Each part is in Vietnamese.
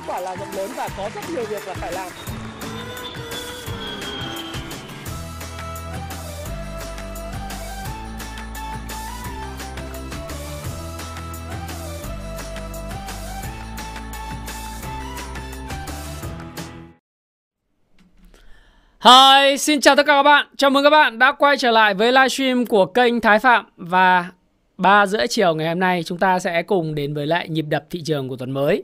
mới quả là rộng lớn và có rất nhiều việc là phải làm. Hi, xin chào tất cả các bạn. Chào mừng các bạn đã quay trở lại với livestream của kênh Thái Phạm và 3 rưỡi chiều ngày hôm nay chúng ta sẽ cùng đến với lại nhịp đập thị trường của tuần mới.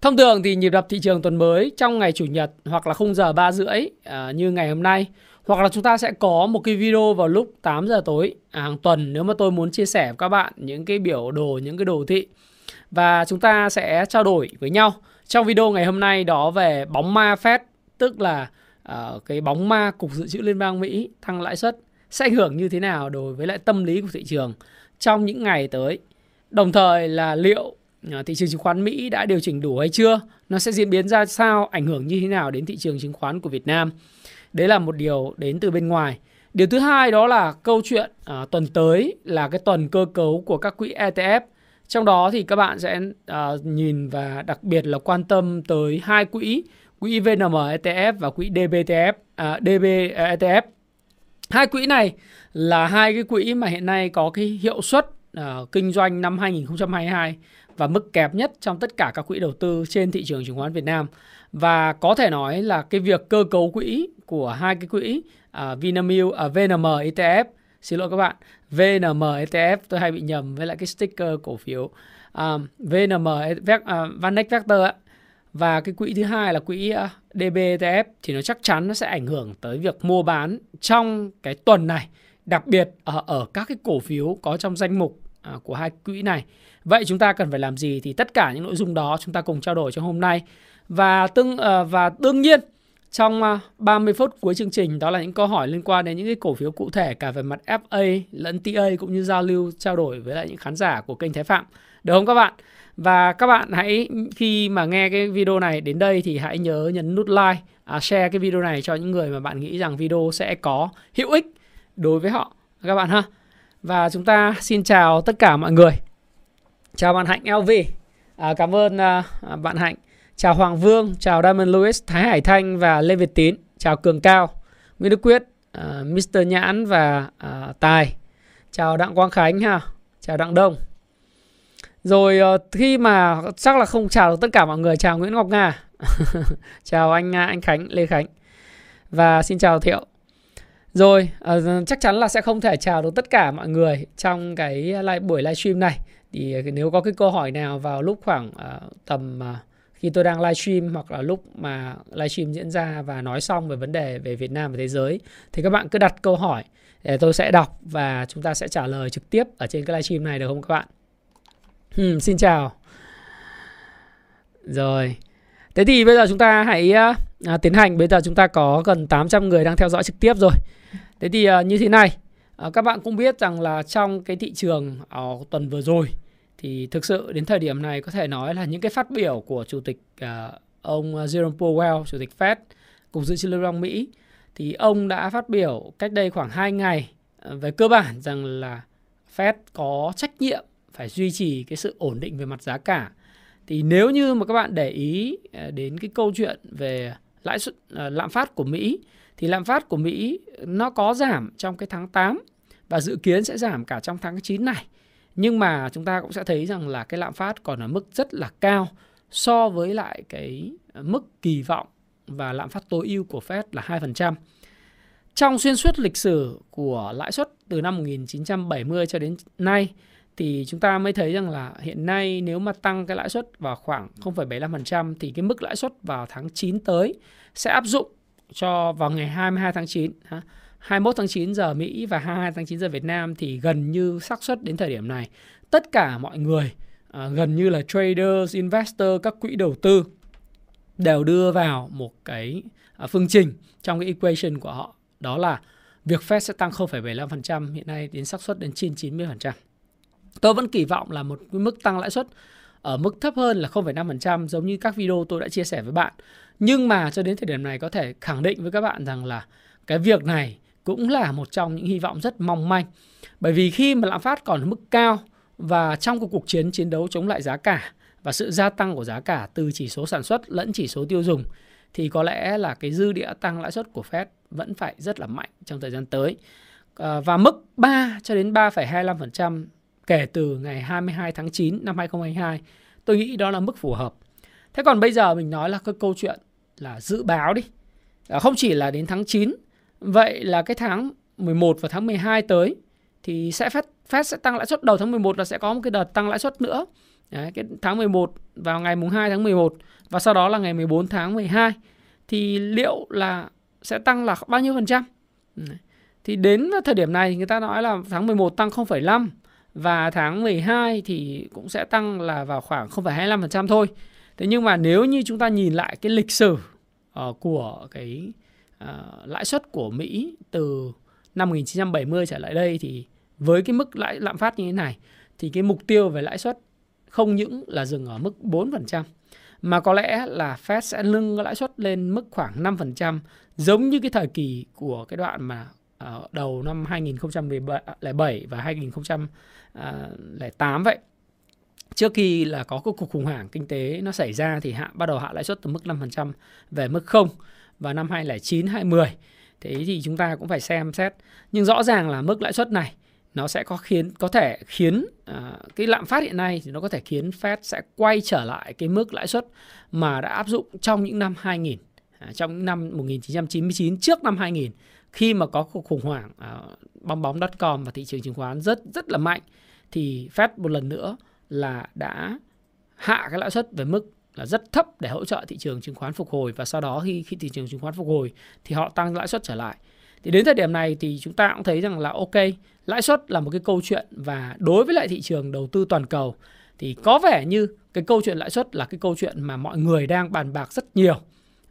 Thông thường thì nhịp đập thị trường tuần mới trong ngày chủ nhật hoặc là khung giờ 3 rưỡi à, như ngày hôm nay hoặc là chúng ta sẽ có một cái video vào lúc 8 giờ tối à, hàng tuần nếu mà tôi muốn chia sẻ với các bạn những cái biểu đồ, những cái đồ thị và chúng ta sẽ trao đổi với nhau trong video ngày hôm nay đó về bóng ma Fed tức là uh, cái bóng ma cục dự trữ liên bang Mỹ tăng lãi suất sẽ ảnh hưởng như thế nào đối với lại tâm lý của thị trường trong những ngày tới. Đồng thời là liệu Ờ, thị trường chứng khoán Mỹ đã điều chỉnh đủ hay chưa? Nó sẽ diễn biến ra sao, ảnh hưởng như thế nào đến thị trường chứng khoán của Việt Nam? Đấy là một điều đến từ bên ngoài. Điều thứ hai đó là câu chuyện à, tuần tới là cái tuần cơ cấu của các quỹ ETF. Trong đó thì các bạn sẽ à, nhìn và đặc biệt là quan tâm tới hai quỹ quỹ VNM ETF và quỹ DBTF à, DB ETF. Hai quỹ này là hai cái quỹ mà hiện nay có cái hiệu suất à, kinh doanh năm 2022 và mức kẹp nhất trong tất cả các quỹ đầu tư trên thị trường chứng khoán Việt Nam. Và có thể nói là cái việc cơ cấu quỹ của hai cái quỹ uh, Vinamilk, à, uh, VNM ETF xin lỗi các bạn VNM ETF tôi hay bị nhầm với lại cái sticker cổ phiếu à, uh, VNM uh, Vanex Vector ấy, và cái quỹ thứ hai là quỹ à, DBTF thì nó chắc chắn nó sẽ ảnh hưởng tới việc mua bán trong cái tuần này, đặc biệt ở, ở các cái cổ phiếu có trong danh mục À, của hai quỹ này. Vậy chúng ta cần phải làm gì thì tất cả những nội dung đó chúng ta cùng trao đổi trong hôm nay. Và tương à, và đương nhiên trong à, 30 phút cuối chương trình đó là những câu hỏi liên quan đến những cái cổ phiếu cụ thể cả về mặt FA lẫn TA cũng như giao lưu trao đổi với lại những khán giả của kênh Thái Phạm. Được không các bạn? Và các bạn hãy khi mà nghe cái video này đến đây thì hãy nhớ nhấn nút like, à, share cái video này cho những người mà bạn nghĩ rằng video sẽ có hữu ích đối với họ các bạn ha. Và chúng ta xin chào tất cả mọi người. Chào bạn Hạnh LV. À, cảm ơn à, à, bạn Hạnh. Chào Hoàng Vương, chào Diamond Lewis, Thái Hải Thanh và Lê Việt Tín. Chào Cường Cao, Nguyễn Đức Quyết, à, Mr. Nhãn và à, Tài. Chào Đặng Quang Khánh ha. Chào Đặng Đông. Rồi à, khi mà chắc là không chào được tất cả mọi người, chào Nguyễn Ngọc Nga. chào anh à, anh Khánh, Lê Khánh. Và xin chào Thiệu. Rồi, uh, chắc chắn là sẽ không thể chào được tất cả mọi người trong cái live, buổi livestream này. Thì ờ, nếu có cái câu hỏi nào vào lúc khoảng uh, tầm uh, khi tôi đang livestream hoặc là lúc mà livestream diễn ra và nói xong về vấn đề về Việt Nam và thế giới thì các bạn cứ đặt câu hỏi để tôi sẽ đọc và chúng ta sẽ trả lời trực tiếp ở trên cái livestream này được không các bạn? Hmm, xin chào. Rồi. Thế thì bây giờ chúng ta hãy à, tiến hành. Bây giờ chúng ta có gần 800 người đang theo dõi trực tiếp rồi. Thế thì à, như thế này, à, các bạn cũng biết rằng là trong cái thị trường ở tuần vừa rồi thì thực sự đến thời điểm này có thể nói là những cái phát biểu của chủ tịch uh, ông Jerome Powell, chủ tịch Fed, cục dự trữ liên bang Mỹ thì ông đã phát biểu cách đây khoảng 2 ngày uh, về cơ bản rằng là Fed có trách nhiệm phải duy trì cái sự ổn định về mặt giá cả. Thì nếu như mà các bạn để ý đến cái câu chuyện về lãi suất lạm phát của Mỹ thì lạm phát của Mỹ nó có giảm trong cái tháng 8 và dự kiến sẽ giảm cả trong tháng 9 này. Nhưng mà chúng ta cũng sẽ thấy rằng là cái lạm phát còn ở mức rất là cao so với lại cái mức kỳ vọng và lạm phát tối ưu của Fed là 2%. Trong xuyên suốt lịch sử của lãi suất từ năm 1970 cho đến nay thì chúng ta mới thấy rằng là hiện nay nếu mà tăng cái lãi suất vào khoảng 0,75% thì cái mức lãi suất vào tháng 9 tới sẽ áp dụng cho vào ngày 22 tháng 9. 21 tháng 9 giờ Mỹ và 22 tháng 9 giờ Việt Nam thì gần như xác suất đến thời điểm này tất cả mọi người à, gần như là traders, investor, các quỹ đầu tư đều đưa vào một cái à, phương trình trong cái equation của họ đó là việc Fed sẽ tăng 0,75% hiện nay đến xác suất đến trên 90%. Tôi vẫn kỳ vọng là một mức tăng lãi suất ở mức thấp hơn là 0,5% giống như các video tôi đã chia sẻ với bạn. Nhưng mà cho đến thời điểm này có thể khẳng định với các bạn rằng là cái việc này cũng là một trong những hy vọng rất mong manh. Bởi vì khi mà lạm phát còn ở mức cao và trong cuộc cuộc chiến chiến đấu chống lại giá cả và sự gia tăng của giá cả từ chỉ số sản xuất lẫn chỉ số tiêu dùng thì có lẽ là cái dư địa tăng lãi suất của Fed vẫn phải rất là mạnh trong thời gian tới. À, và mức 3 cho đến 3,25% kể từ ngày 22 tháng 9 năm 2022, tôi nghĩ đó là mức phù hợp. Thế còn bây giờ mình nói là cái câu chuyện là dự báo đi. À, không chỉ là đến tháng 9, vậy là cái tháng 11 và tháng 12 tới thì sẽ Fed, Fed sẽ tăng lãi suất đầu tháng 11 là sẽ có một cái đợt tăng lãi suất nữa. Đấy, cái tháng 11 vào ngày mùng 2 tháng 11 và sau đó là ngày 14 tháng 12 thì liệu là sẽ tăng là bao nhiêu phần trăm? Ừ, thì đến thời điểm này người ta nói là tháng 11 tăng 0,5 và tháng 12 thì cũng sẽ tăng là vào khoảng 0,25% thôi. Thế nhưng mà nếu như chúng ta nhìn lại cái lịch sử uh, của cái uh, lãi suất của Mỹ từ năm 1970 trở lại đây thì với cái mức lãi lạm phát như thế này thì cái mục tiêu về lãi suất không những là dừng ở mức 4% mà có lẽ là Fed sẽ nâng lãi suất lên mức khoảng 5% giống như cái thời kỳ của cái đoạn mà ờ, đầu năm 2007 và 2008 vậy. Trước khi là có cuộc khủng hoảng kinh tế nó xảy ra thì hạ bắt đầu hạ lãi suất từ mức 5% về mức 0 vào năm 2009 2010. Thế thì chúng ta cũng phải xem xét. Nhưng rõ ràng là mức lãi suất này nó sẽ có khiến có thể khiến uh, cái lạm phát hiện nay thì nó có thể khiến Fed sẽ quay trở lại cái mức lãi suất mà đã áp dụng trong những năm 2000 uh, à, trong những năm 1999 trước năm 2000 khi mà có cuộc khủng hoảng uh, bong bóng com và thị trường chứng khoán rất rất là mạnh thì Fed một lần nữa là đã hạ cái lãi suất về mức là rất thấp để hỗ trợ thị trường chứng khoán phục hồi và sau đó khi khi thị trường chứng khoán phục hồi thì họ tăng lãi suất trở lại. Thì đến thời điểm này thì chúng ta cũng thấy rằng là ok, lãi suất là một cái câu chuyện và đối với lại thị trường đầu tư toàn cầu thì có vẻ như cái câu chuyện lãi suất là cái câu chuyện mà mọi người đang bàn bạc rất nhiều.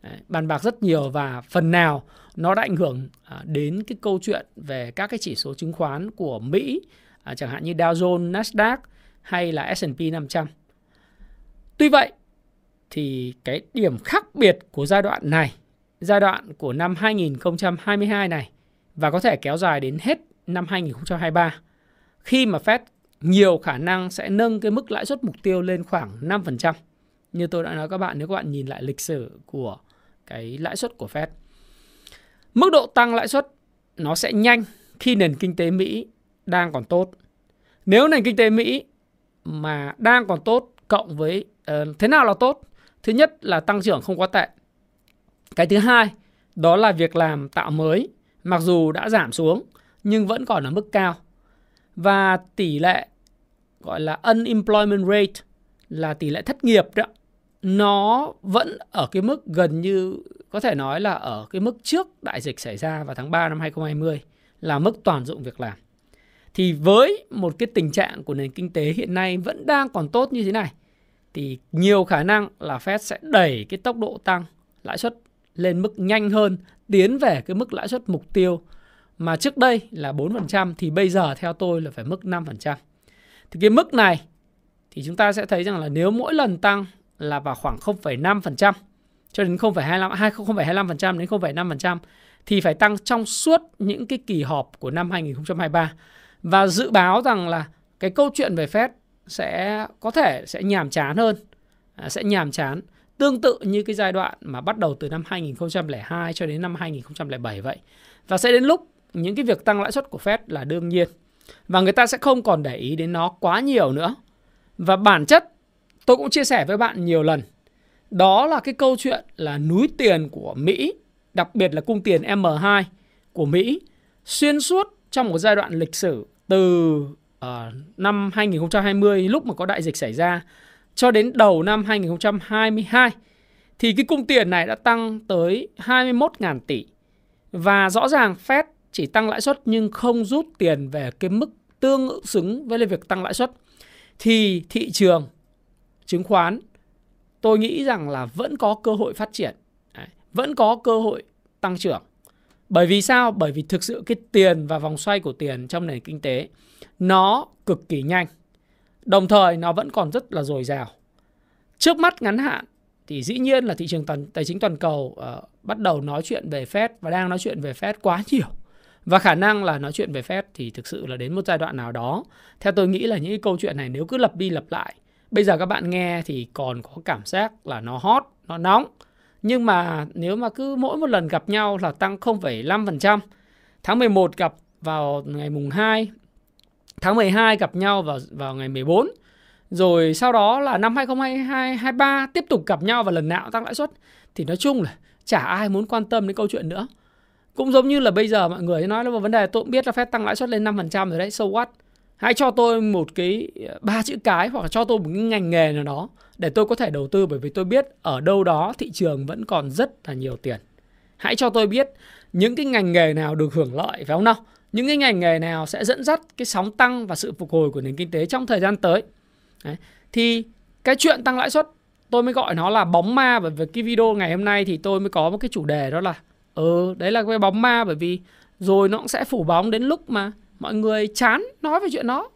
Đấy, bàn bạc rất nhiều và phần nào nó đã ảnh hưởng à, đến cái câu chuyện về các cái chỉ số chứng khoán của Mỹ à, chẳng hạn như Dow Jones, Nasdaq hay là S&P 500. Tuy vậy thì cái điểm khác biệt của giai đoạn này, giai đoạn của năm 2022 này và có thể kéo dài đến hết năm 2023 khi mà Fed nhiều khả năng sẽ nâng cái mức lãi suất mục tiêu lên khoảng 5%. Như tôi đã nói các bạn nếu các bạn nhìn lại lịch sử của cái lãi suất của Fed. Mức độ tăng lãi suất nó sẽ nhanh khi nền kinh tế Mỹ đang còn tốt. Nếu nền kinh tế Mỹ mà đang còn tốt cộng với uh, thế nào là tốt? Thứ nhất là tăng trưởng không quá tệ. Cái thứ hai đó là việc làm tạo mới mặc dù đã giảm xuống nhưng vẫn còn ở mức cao. Và tỷ lệ gọi là unemployment rate là tỷ lệ thất nghiệp đó nó vẫn ở cái mức gần như có thể nói là ở cái mức trước đại dịch xảy ra vào tháng 3 năm 2020 là mức toàn dụng việc làm. Thì với một cái tình trạng của nền kinh tế hiện nay vẫn đang còn tốt như thế này thì nhiều khả năng là Fed sẽ đẩy cái tốc độ tăng lãi suất lên mức nhanh hơn, tiến về cái mức lãi suất mục tiêu mà trước đây là 4% thì bây giờ theo tôi là phải mức 5%. Thì cái mức này thì chúng ta sẽ thấy rằng là nếu mỗi lần tăng là vào khoảng 0,5% cho đến 0,25 0,25% đến 0,5% thì phải tăng trong suốt những cái kỳ họp của năm 2023 và dự báo rằng là cái câu chuyện về Fed sẽ có thể sẽ nhàm chán hơn, à, sẽ nhàm chán tương tự như cái giai đoạn mà bắt đầu từ năm 2002 cho đến năm 2007 vậy. Và sẽ đến lúc những cái việc tăng lãi suất của Fed là đương nhiên và người ta sẽ không còn để ý đến nó quá nhiều nữa. Và bản chất tôi cũng chia sẻ với bạn nhiều lần. Đó là cái câu chuyện là núi tiền của Mỹ, đặc biệt là cung tiền M2 của Mỹ xuyên suốt trong một giai đoạn lịch sử từ uh, năm 2020 lúc mà có đại dịch xảy ra cho đến đầu năm 2022 thì cái cung tiền này đã tăng tới 21.000 tỷ. Và rõ ràng Fed chỉ tăng lãi suất nhưng không rút tiền về cái mức tương xứng với việc tăng lãi suất. Thì thị trường chứng khoán tôi nghĩ rằng là vẫn có cơ hội phát triển. Vẫn có cơ hội tăng trưởng bởi vì sao? Bởi vì thực sự cái tiền và vòng xoay của tiền trong nền kinh tế nó cực kỳ nhanh. Đồng thời nó vẫn còn rất là dồi dào. Trước mắt ngắn hạn thì dĩ nhiên là thị trường toàn, tài chính toàn cầu uh, bắt đầu nói chuyện về Fed và đang nói chuyện về Fed quá nhiều. Và khả năng là nói chuyện về Fed thì thực sự là đến một giai đoạn nào đó. Theo tôi nghĩ là những cái câu chuyện này nếu cứ lặp đi lặp lại bây giờ các bạn nghe thì còn có cảm giác là nó hot, nó nóng. Nhưng mà nếu mà cứ mỗi một lần gặp nhau là tăng 0,5%. Tháng 11 gặp vào ngày mùng 2, tháng 12 gặp nhau vào vào ngày 14. Rồi sau đó là năm 2022 23 tiếp tục gặp nhau và lần nào tăng lãi suất thì nói chung là chả ai muốn quan tâm đến câu chuyện nữa. Cũng giống như là bây giờ mọi người nói là một vấn đề tôi cũng biết là phép tăng lãi suất lên 5% rồi đấy, so what? Hãy cho tôi một cái, ba chữ cái hoặc là cho tôi một cái ngành nghề nào đó để tôi có thể đầu tư, bởi vì tôi biết ở đâu đó thị trường vẫn còn rất là nhiều tiền. Hãy cho tôi biết những cái ngành nghề nào được hưởng lợi, phải không nào? Những cái ngành nghề nào sẽ dẫn dắt cái sóng tăng và sự phục hồi của nền kinh tế trong thời gian tới. Đấy. Thì cái chuyện tăng lãi suất, tôi mới gọi nó là bóng ma, bởi vì cái video ngày hôm nay thì tôi mới có một cái chủ đề đó là ừ đấy là cái bóng ma, bởi vì rồi nó cũng sẽ phủ bóng đến lúc mà mọi người chán nói về chuyện đó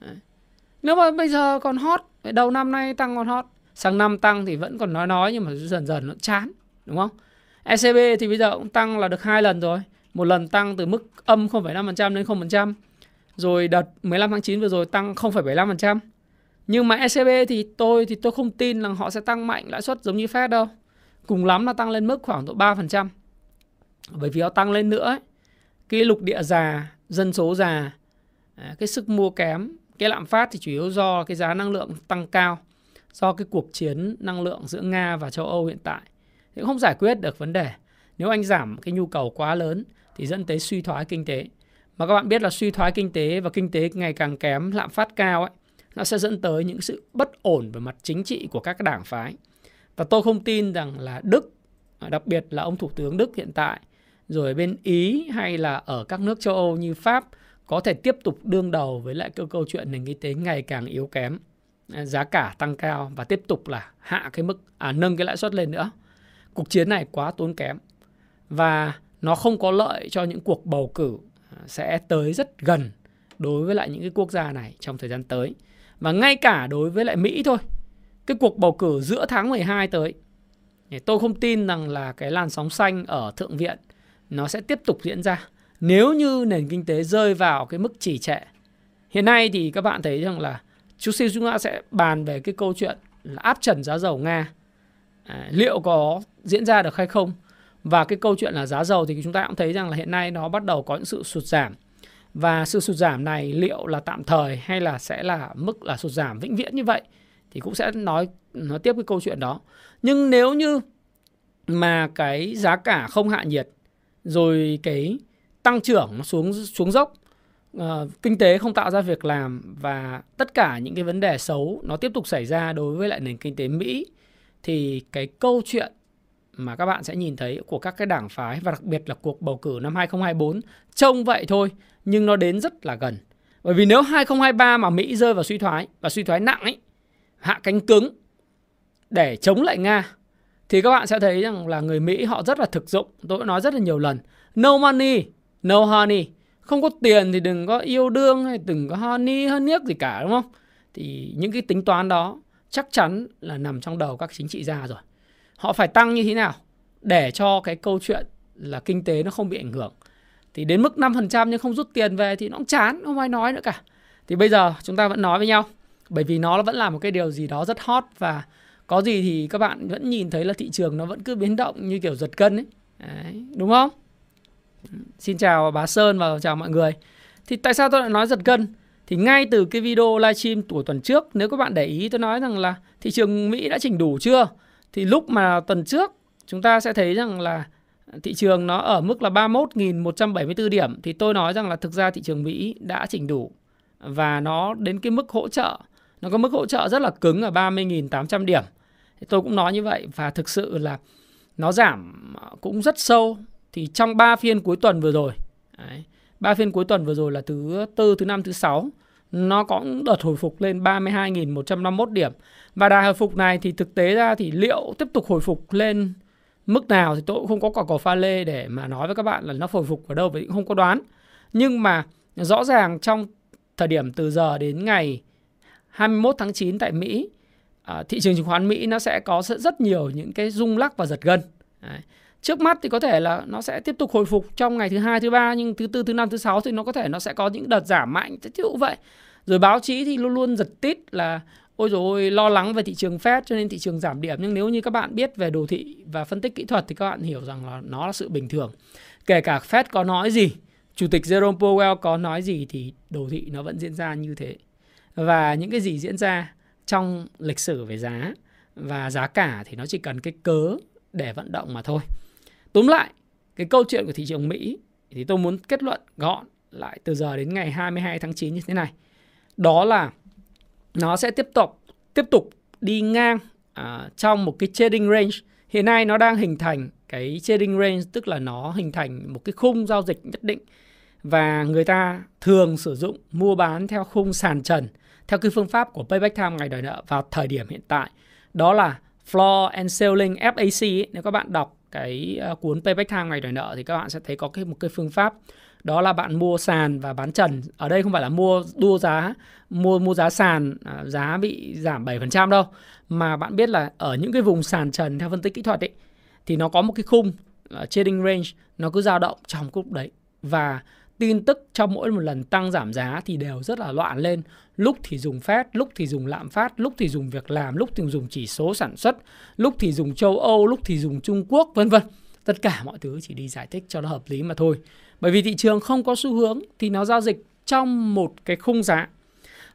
đấy. nếu mà bây giờ còn hot đầu năm nay tăng còn hot sang năm tăng thì vẫn còn nói nói nhưng mà dần dần nó chán đúng không ECB thì bây giờ cũng tăng là được hai lần rồi một lần tăng từ mức âm 0,5% đến 0% rồi đợt 15 tháng 9 vừa rồi tăng 0,75% nhưng mà ECB thì tôi thì tôi không tin là họ sẽ tăng mạnh lãi suất giống như Fed đâu. Cùng lắm là tăng lên mức khoảng độ 3%. Bởi vì họ tăng lên nữa ấy, cái lục địa già, dân số già, cái sức mua kém, cái lạm phát thì chủ yếu do cái giá năng lượng tăng cao, do cái cuộc chiến năng lượng giữa Nga và châu Âu hiện tại. Thì không giải quyết được vấn đề. Nếu anh giảm cái nhu cầu quá lớn thì dẫn tới suy thoái kinh tế. Mà các bạn biết là suy thoái kinh tế và kinh tế ngày càng kém, lạm phát cao ấy nó sẽ dẫn tới những sự bất ổn về mặt chính trị của các đảng phái. Và tôi không tin rằng là Đức, đặc biệt là ông Thủ tướng Đức hiện tại, rồi bên Ý hay là ở các nước châu Âu như Pháp có thể tiếp tục đương đầu với lại cái câu chuyện nền kinh tế ngày càng yếu kém, à, giá cả tăng cao và tiếp tục là hạ cái mức, à, nâng cái lãi suất lên nữa. Cuộc chiến này quá tốn kém và nó không có lợi cho những cuộc bầu cử à, sẽ tới rất gần đối với lại những cái quốc gia này trong thời gian tới. Và ngay cả đối với lại Mỹ thôi Cái cuộc bầu cử giữa tháng 12 tới Tôi không tin rằng là cái làn sóng xanh ở Thượng viện nó sẽ tiếp tục diễn ra. Nếu như nền kinh tế rơi vào cái mức trì trệ Hiện nay thì các bạn thấy rằng là Chút xíu chúng ta sẽ bàn về cái câu chuyện là áp trần giá dầu Nga. À, Liệu có diễn ra được hay không? Và cái câu chuyện là giá dầu thì chúng ta cũng thấy rằng là hiện nay nó bắt đầu có những sự sụt giảm. Và sự sụt giảm này liệu là tạm thời hay là sẽ là mức là sụt giảm vĩnh viễn như vậy thì cũng sẽ nói nói tiếp cái câu chuyện đó. Nhưng nếu như mà cái giá cả không hạ nhiệt rồi cái tăng trưởng nó xuống xuống dốc uh, kinh tế không tạo ra việc làm và tất cả những cái vấn đề xấu nó tiếp tục xảy ra đối với lại nền kinh tế Mỹ thì cái câu chuyện mà các bạn sẽ nhìn thấy của các cái đảng phái và đặc biệt là cuộc bầu cử năm 2024 trông vậy thôi nhưng nó đến rất là gần. Bởi vì nếu 2023 mà Mỹ rơi vào suy thoái và suy thoái nặng ấy, hạ cánh cứng để chống lại Nga thì các bạn sẽ thấy rằng là người Mỹ họ rất là thực dụng. Tôi đã nói rất là nhiều lần. No money, no honey. Không có tiền thì đừng có yêu đương hay đừng có honey, hơn niếc gì cả đúng không? Thì những cái tính toán đó chắc chắn là nằm trong đầu các chính trị gia rồi. Họ phải tăng như thế nào để cho cái câu chuyện là kinh tế nó không bị ảnh hưởng thì đến mức 5% nhưng không rút tiền về thì nó cũng chán không ai nói nữa cả thì bây giờ chúng ta vẫn nói với nhau bởi vì nó vẫn là một cái điều gì đó rất hot và có gì thì các bạn vẫn nhìn thấy là thị trường nó vẫn cứ biến động như kiểu giật cân ấy. Đấy, đúng không? Xin chào bà Sơn và chào mọi người. Thì tại sao tôi lại nói giật cân? Thì ngay từ cái video livestream của tuần trước nếu các bạn để ý tôi nói rằng là thị trường Mỹ đã chỉnh đủ chưa? Thì lúc mà tuần trước chúng ta sẽ thấy rằng là thị trường nó ở mức là 31.174 điểm. Thì tôi nói rằng là thực ra thị trường Mỹ đã chỉnh đủ và nó đến cái mức hỗ trợ nó có mức hỗ trợ rất là cứng ở 30.800 điểm. Thì tôi cũng nói như vậy và thực sự là nó giảm cũng rất sâu. Thì trong 3 phiên cuối tuần vừa rồi đấy, 3 phiên cuối tuần vừa rồi là thứ tư thứ năm thứ sáu nó có đợt hồi phục lên 32.151 điểm. Và đà hồi phục này thì thực tế ra thì liệu tiếp tục hồi phục lên mức nào thì tôi cũng không có quả cầu pha lê để mà nói với các bạn là nó hồi phục ở đâu và cũng không có đoán. Nhưng mà rõ ràng trong thời điểm từ giờ đến ngày 21 tháng 9 tại Mỹ. À, thị trường chứng khoán Mỹ nó sẽ có rất nhiều những cái rung lắc và giật gân. Đấy. trước mắt thì có thể là nó sẽ tiếp tục hồi phục trong ngày thứ hai thứ ba nhưng thứ tư thứ năm thứ sáu thì nó có thể nó sẽ có những đợt giảm mạnh ví dụ vậy. Rồi báo chí thì luôn luôn giật tít là ôi rồi lo lắng về thị trường Fed cho nên thị trường giảm điểm. Nhưng nếu như các bạn biết về đồ thị và phân tích kỹ thuật thì các bạn hiểu rằng là nó là sự bình thường. Kể cả Fed có nói gì chủ tịch Jerome Powell có nói gì thì đồ thị nó vẫn diễn ra như thế và những cái gì diễn ra trong lịch sử về giá và giá cả thì nó chỉ cần cái cớ để vận động mà thôi. Túm lại cái câu chuyện của thị trường Mỹ thì tôi muốn kết luận gọn lại từ giờ đến ngày 22 tháng 9 như thế này. Đó là nó sẽ tiếp tục tiếp tục đi ngang à, trong một cái trading range. Hiện nay nó đang hình thành cái trading range tức là nó hình thành một cái khung giao dịch nhất định. Và người ta thường sử dụng mua bán theo khung sàn trần theo cái phương pháp của payback time ngày đòi nợ vào thời điểm hiện tại đó là floor and ceiling FAC ấy. nếu các bạn đọc cái ờ, cuốn payback time ngày đòi nợ thì các bạn sẽ thấy có cái một cái phương pháp. Đó là bạn mua sàn và bán trần. Ở đây không phải là mua đua giá mua mua giá sàn ờ, giá bị giảm 7% đâu mà bạn biết là ở những cái vùng sàn trần theo phân tích kỹ thuật ấy thì nó có một cái khung uh, trading range nó cứ dao động trong khúc đấy. Và tin tức trong mỗi một lần tăng giảm giá thì đều rất là loạn lên lúc thì dùng phép lúc thì dùng lạm phát lúc thì dùng việc làm lúc thì dùng chỉ số sản xuất lúc thì dùng châu âu lúc thì dùng trung quốc vân vân. Tất cả mọi thứ chỉ đi giải thích cho nó hợp lý mà thôi. Bởi vì thị trường không có xu hướng thì nó giao dịch trong một cái khung giá.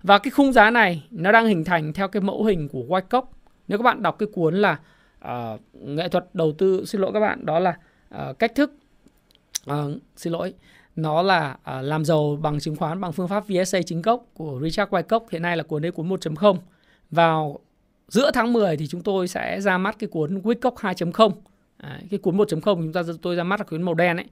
Và cái khung giá này nó đang hình thành theo cái mẫu hình của Wyckoff nếu các bạn đọc cái cuốn là uh, nghệ thuật đầu tư xin lỗi các bạn đó là uh, cách thức uh, xin lỗi nó là uh, làm giàu bằng chứng khoán bằng phương pháp VSA chính gốc của Richard Wyckoff hiện nay là cuốn đấy cuốn 1.0 vào giữa tháng 10 thì chúng tôi sẽ ra mắt cái cuốn Wyckoff 2.0 à, cái cuốn 1.0 chúng ta tôi ra mắt là cuốn màu đen ấy.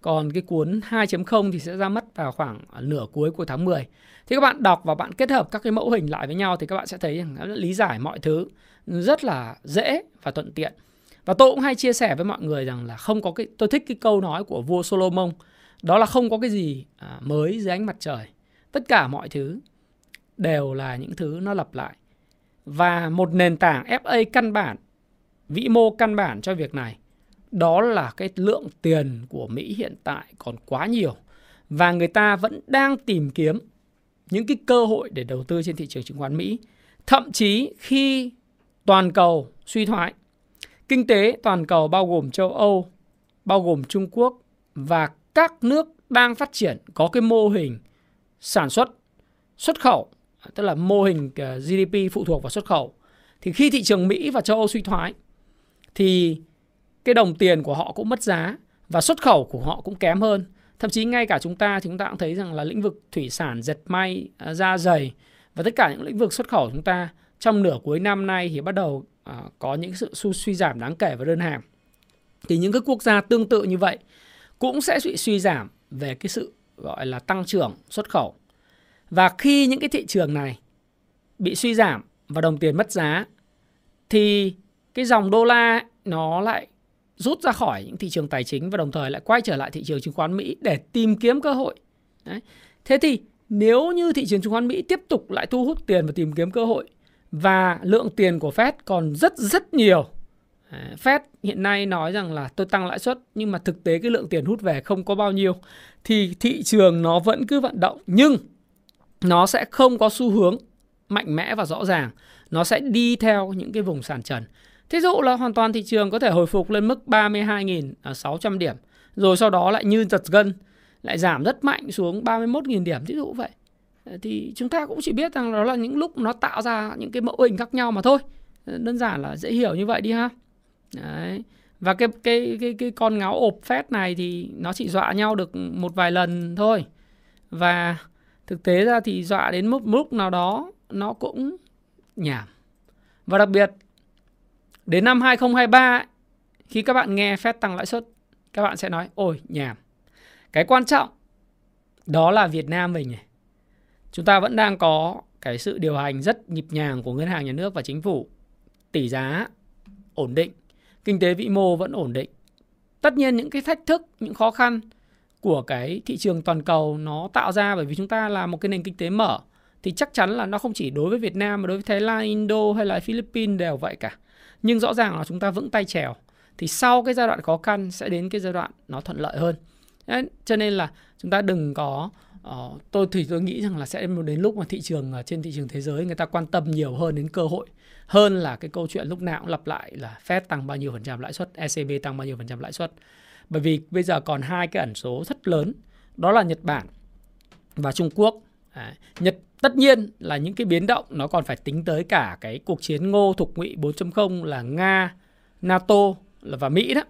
Còn cái cuốn 2.0 thì sẽ ra mất vào khoảng nửa cuối của tháng 10 thì các bạn đọc và bạn kết hợp các cái mẫu hình lại với nhau thì các bạn sẽ thấy rằng nó lý giải mọi thứ rất là dễ và thuận tiện. Và tôi cũng hay chia sẻ với mọi người rằng là không có cái tôi thích cái câu nói của vua Solomon đó là không có cái gì à, mới dưới ánh mặt trời. Tất cả mọi thứ đều là những thứ nó lặp lại. Và một nền tảng FA căn bản vĩ mô căn bản cho việc này đó là cái lượng tiền của Mỹ hiện tại còn quá nhiều. Và người ta vẫn đang tìm kiếm những cái cơ hội để đầu tư trên thị trường chứng khoán Mỹ. Thậm chí khi toàn cầu suy thoái, kinh tế toàn cầu bao gồm châu Âu, bao gồm Trung Quốc và các nước đang phát triển có cái mô hình sản xuất xuất khẩu, tức là mô hình ờ, GDP phụ thuộc vào xuất khẩu. Thì khi thị trường Mỹ và châu Âu suy thoái, thì cái đồng tiền của họ cũng mất giá và xuất khẩu của họ cũng kém hơn. Thậm chí ngay cả chúng ta chúng ta cũng thấy rằng là lĩnh vực thủy sản, dệt may ờ, da dày và tất cả những lĩnh vực xuất khẩu chúng ta trong nửa cuối năm nay thì bắt đầu ờ, có những sự suy giảm đáng kể về đơn hàng. Thì những cái quốc gia tương tự như vậy cũng sẽ bị suy giảm về cái sự, gọi là, tăng trưởng xuất khẩu. Và khi những cái thị trường này bị suy giảm và đồng tiền mất giá, thì cái dòng đô la nó lại rút ra khỏi những thị trường tài chính và đồng thời lại quay trở lại thị trường chứng khoán Mỹ để tìm kiếm cơ hội. Đấy. Thế thì nếu như thị trường chứng khoán Mỹ tiếp tục lại thu hút tiền và tìm kiếm cơ hội và lượng tiền của Fed còn rất rất nhiều À, Fed hiện nay nói rằng là tôi tăng lãi suất, nhưng mà thực tế cái lượng tiền hút về không có bao nhiêu thì thị trường nó vẫn cứ vận động, nhưng nó sẽ không có xu hướng mạnh mẽ và rõ ràng. Nó sẽ đi theo những cái vùng sàn trần. Thí dụ là hoàn toàn thị trường có thể hồi phục lên mức 32.600 điểm, rồi sau đó lại như giật gân, lại giảm rất mạnh xuống 31.000 điểm, thí dụ vậy. Ờ, thì chúng ta cũng chỉ biết rằng đó là những lúc nó tạo ra những cái mẫu hình khác nhau mà thôi. Ờ, đơn giản là dễ hiểu như vậy đi ha. Đấy. Và cái cái cái cái con ngáo ộp phét này thì nó chỉ dọa nhau được một vài lần thôi. Và thực tế ra thì dọa đến mức mức nào đó nó cũng nhảm. Và đặc biệt, đến năm 2023 khi các bạn nghe phép tăng lãi suất, các bạn sẽ nói, ôi, nhảm. Cái quan trọng đó là Việt Nam mình này. Chúng ta vẫn đang có cái sự điều hành rất nhịp nhàng của ngân hàng nhà nước và chính phủ. Tỷ giá ổn định kinh tế vĩ mô vẫn ổn định. Tất nhiên những cái thách thức, những khó khăn của cái thị trường toàn cầu nó tạo ra bởi vì chúng ta là một cái nền kinh tế mở thì chắc chắn là nó không chỉ đối với Việt Nam mà đối với Thái Lan, Indo hay là Philippines đều vậy cả. Nhưng rõ ràng là chúng ta vững tay trèo thì sau cái giai đoạn khó khăn sẽ đến cái giai đoạn nó thuận lợi hơn. Đấy, cho nên là chúng ta đừng có uh, tôi thì tôi nghĩ rằng là sẽ đến lúc mà thị trường uh, trên thị trường thế giới người ta quan tâm nhiều hơn đến cơ hội hơn là cái câu chuyện lúc nào cũng lặp lại là Fed tăng bao nhiêu phần trăm lãi suất, ECB tăng bao nhiêu phần trăm lãi suất. Bởi vì bây giờ còn hai cái ẩn số rất lớn, đó là Nhật Bản và Trung Quốc. À, Nhật tất nhiên là những cái biến động nó còn phải tính tới cả cái cuộc chiến ngô thục ngụy 4.0 là Nga, NATO là và Mỹ đó.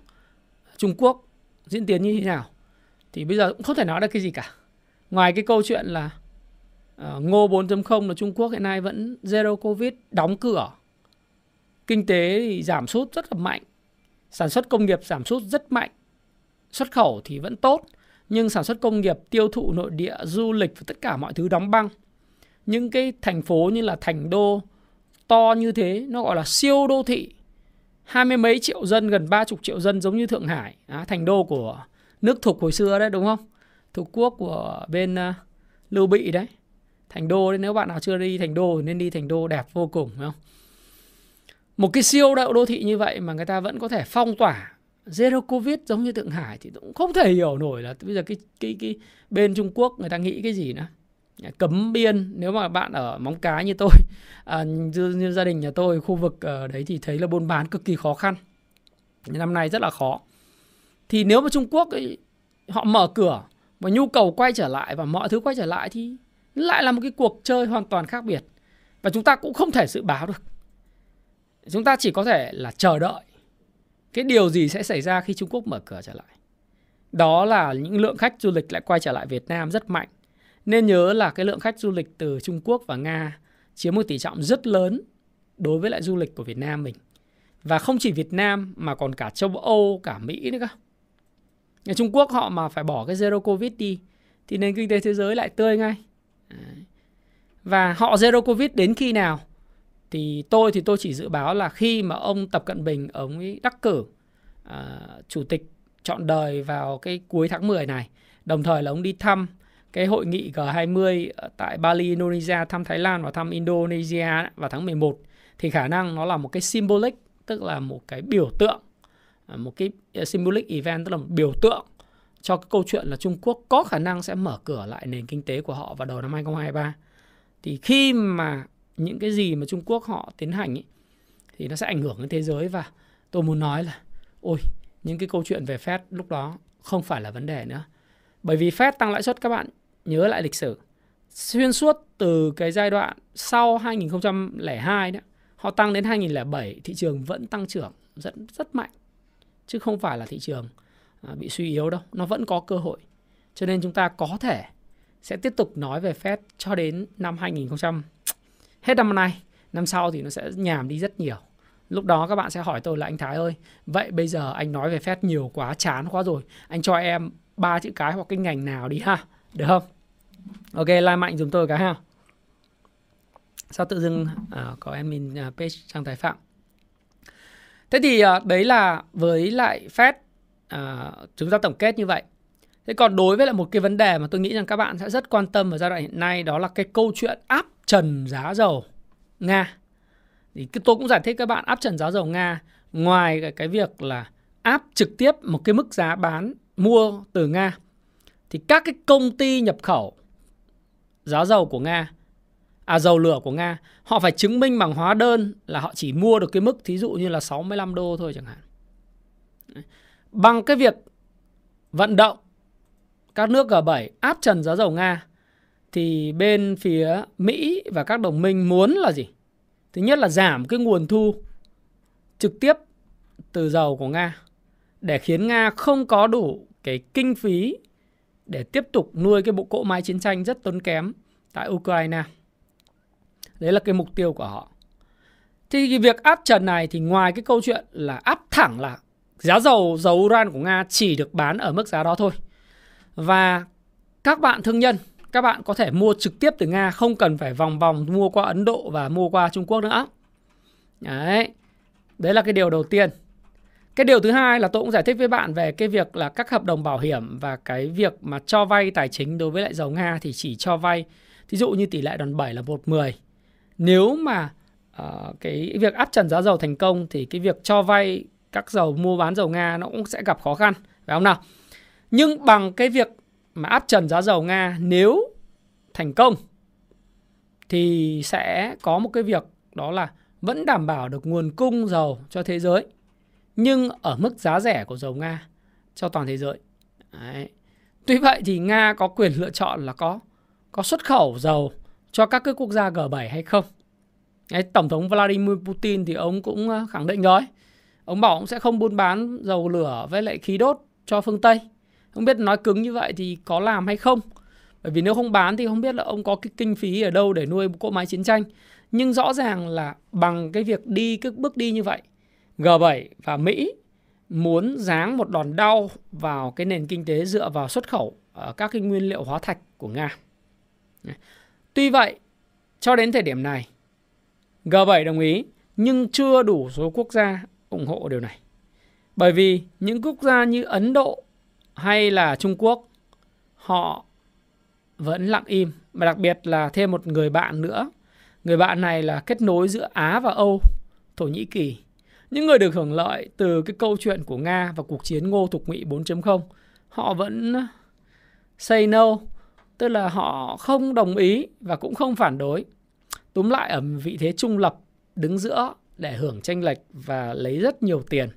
Trung Quốc diễn tiến như thế nào thì bây giờ cũng không thể nói được cái gì cả. Ngoài cái câu chuyện là uh, ngô 4.0 là Trung Quốc hiện nay vẫn zero covid đóng cửa kinh tế thì giảm sút rất là mạnh. Sản xuất công nghiệp giảm sút rất mạnh. Xuất khẩu thì vẫn tốt nhưng sản xuất công nghiệp tiêu thụ nội địa du lịch và tất cả mọi thứ đóng băng. Những cái thành phố như là thành đô to như thế nó gọi là siêu đô thị. Hai mươi mấy triệu dân gần ba chục triệu dân giống như thượng hải. À, thành đô của nước thục hồi xưa đấy đúng không? Thuộc quốc của bên uh, lưu bị đấy. Thành đô đấy nếu bạn nào chưa đi thành đô thì nên đi thành đô đẹp vô cùng phải không? Một cái siêu đậu đô thị như vậy mà người ta vẫn có thể phong tỏa zero covid giống như thượng hải thì cũng không thể hiểu nổi là bây giờ cái cái cái bên trung quốc người ta nghĩ cái gì nữa. Cấm biên nếu mà bạn ở móng cái như tôi à, như, như gia đình nhà tôi khu vực ở đấy thì thấy là buôn bán cực kỳ khó khăn. Năm nay rất là khó. Thì nếu mà trung quốc ấy, họ mở cửa và nhu cầu quay trở lại và mọi thứ quay trở lại thì lại là một cái cuộc chơi hoàn toàn khác biệt. Và chúng ta cũng không thể dự báo được. Chúng ta chỉ có thể là chờ đợi cái điều gì sẽ xảy ra khi Trung Quốc mở cửa trở lại. Đó là những lượng khách du lịch lại quay trở lại Việt Nam rất mạnh. Nên nhớ là cái lượng khách du lịch từ Trung Quốc và Nga chiếm một tỷ trọng rất lớn đối với lại du lịch của Việt Nam mình. Và không chỉ Việt Nam mà còn cả châu Âu, cả Mỹ nữa cơ. Nhà Trung Quốc họ mà phải bỏ cái zero covid đi thì nền kinh tế thế giới lại tươi ngay. Và họ zero covid đến khi nào? Thì tôi thì tôi chỉ dự báo là khi mà ông Tập Cận Bình ông ấy đắc cử à, chủ tịch chọn đời vào cái cuối tháng 10 này, đồng thời là ông đi thăm cái hội nghị G20 tại Bali, Indonesia, thăm Thái Lan và thăm Indonesia vào tháng 11 thì khả năng nó là một cái symbolic tức là một cái biểu tượng à, một cái à, symbolic event tức là một biểu tượng cho cái câu chuyện là Trung Quốc có khả năng sẽ mở cửa lại nền kinh tế của họ vào đầu năm 2023. Thì khi mà những cái gì mà Trung Quốc họ tiến hành ấy, thì nó sẽ ảnh hưởng đến thế giới và tôi muốn nói là ôi những cái câu chuyện về Fed lúc đó không phải là vấn đề nữa. Bởi vì Fed tăng lãi suất các bạn nhớ lại lịch sử xuyên suốt từ cái giai đoạn sau 2002 đó, họ tăng đến 2007 thị trường vẫn tăng trưởng rất rất mạnh chứ không phải là thị trường à, bị suy yếu đâu, nó vẫn có cơ hội. Cho nên chúng ta có thể sẽ tiếp tục nói về Fed cho đến năm 2020 hết năm nay năm sau thì nó sẽ nhàm đi rất nhiều. Lúc đó các bạn sẽ hỏi tôi là anh Thái ơi vậy bây giờ anh nói về phép nhiều quá chán quá rồi. Anh cho em ba chữ cái hoặc cái ngành nào đi ha. Được không? Ok like mạnh dùng tôi cái ha. Sao tự dưng à, có em mình à, page trang thái phạm? Thế thì à, đấy là với lại Fed à, chúng ta tổng kết như vậy thế còn đối với lại một cái vấn đề mà tôi nghĩ rằng các bạn sẽ rất quan tâm ở giai đoạn hiện nay đó là cái câu chuyện áp trần giá dầu Nga. Thì tôi cũng giải thích các bạn áp trần giá dầu Nga ngoài cái, cái việc là áp trực tiếp một cái mức giá bán mua từ Nga thì các cái công ty nhập khẩu giá dầu của Nga à dầu lửa của Nga họ phải chứng minh bằng hóa đơn là họ chỉ mua được cái mức thí dụ như là 65 đô thôi chẳng hạn. Bằng cái việc vận động các nước G7 áp trần giá dầu Nga, thì bên phía Mỹ và các đồng minh muốn là gì? Thứ nhất là giảm cái nguồn thu trực tiếp từ dầu của Nga, để khiến Nga không có đủ cái kinh phí để tiếp tục nuôi cái bộ cỗ máy chiến tranh rất tốn kém tại Ukraine. Đấy là cái mục tiêu của họ. Thì cái việc áp trần này thì ngoài cái câu chuyện là áp thẳng là giá dầu dầu uran của Nga chỉ được bán ở mức giá đó thôi. Và các bạn thương nhân các bạn có thể mua trực tiếp từ Nga không cần phải vòng vòng mua qua Ấn Độ và mua qua Trung Quốc nữa. Đấy. Đấy là cái điều đầu tiên. Cái điều thứ hai là tôi cũng giải thích với bạn về cái việc là các hợp đồng bảo hiểm và cái việc mà cho vay tài chính đối với lại dầu Nga thì chỉ cho vay thí dụ như tỷ lệ đòn bẩy là 1-10. Nếu mà uh, cái việc áp trần giá dầu thành công thì cái việc cho vay các dầu mua bán dầu Nga nó cũng sẽ gặp khó khăn phải không nào? Nhưng bằng cái việc mà áp trần giá dầu Nga nếu thành công thì sẽ có một cái việc đó là vẫn đảm bảo được nguồn cung dầu cho thế giới nhưng ở mức giá rẻ của dầu Nga cho toàn thế giới. Đấy. Tuy vậy thì Nga có quyền lựa chọn là có có xuất khẩu dầu cho các cái quốc gia G7 hay không. Đấy, Tổng thống Vladimir Putin thì ông cũng ờ, khẳng định rồi. Ông bảo ông sẽ không buôn bán dầu lửa với lại khí đốt cho phương Tây. Không biết nói cứng như vậy thì có làm hay không. Bởi vì nếu không bán thì không biết là ông có cái kinh phí ở đâu để nuôi cỗ máy chiến tranh. Nhưng rõ ràng là bằng cái việc đi cái bước đi như vậy, G7 và Mỹ muốn giáng một đòn đau vào cái nền kinh tế dựa vào xuất khẩu ở các cái nguyên liệu hóa thạch của Nga. Tuy vậy, cho đến thời điểm này, G7 đồng ý nhưng chưa đủ số quốc gia ủng hộ điều này. Bởi vì những quốc gia như Ấn Độ hay là Trung Quốc họ vẫn lặng im và đặc biệt là thêm một người bạn nữa. Người bạn này là kết nối giữa Á và Âu, Thổ Nhĩ Kỳ. Những người được hưởng lợi từ cái câu chuyện của Nga và cuộc chiến Ngô Thục Ngụy 4.0, họ vẫn say no, tức là họ không đồng ý và cũng không phản đối. Túm lại ở vị thế trung lập đứng giữa để hưởng tranh lệch và lấy rất nhiều tiền.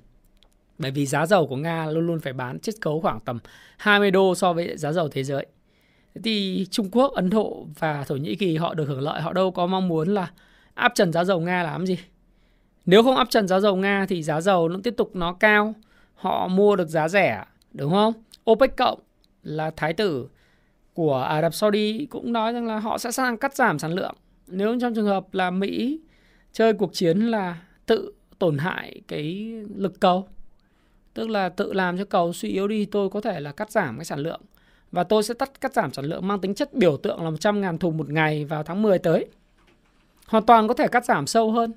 Bởi vì giá dầu của Nga luôn luôn phải bán chiết khấu khoảng tầm 20 đô so với giá dầu thế giới. Thì Trung Quốc, Ấn Độ và Thổ Nhĩ Kỳ họ được hưởng lợi, họ đâu có mong muốn là áp trần giá dầu Nga làm gì. Nếu không áp trần giá dầu Nga thì giá dầu nó tiếp tục nó cao, họ mua được giá rẻ, đúng không? OPEC cộng là thái tử của Ả Rập Saudi cũng nói rằng là họ sẽ sang cắt giảm sản lượng. Nếu trong trường hợp là Mỹ chơi cuộc chiến là tự tổn hại cái lực cầu, tức là tự làm cho cầu suy yếu đi, tôi có thể là cắt giảm cái sản lượng và tôi sẽ tắt cắt giảm sản lượng mang tính chất biểu tượng là 100.000 thùng một ngày vào tháng 10 tới. Hoàn toàn có thể cắt giảm sâu hơn.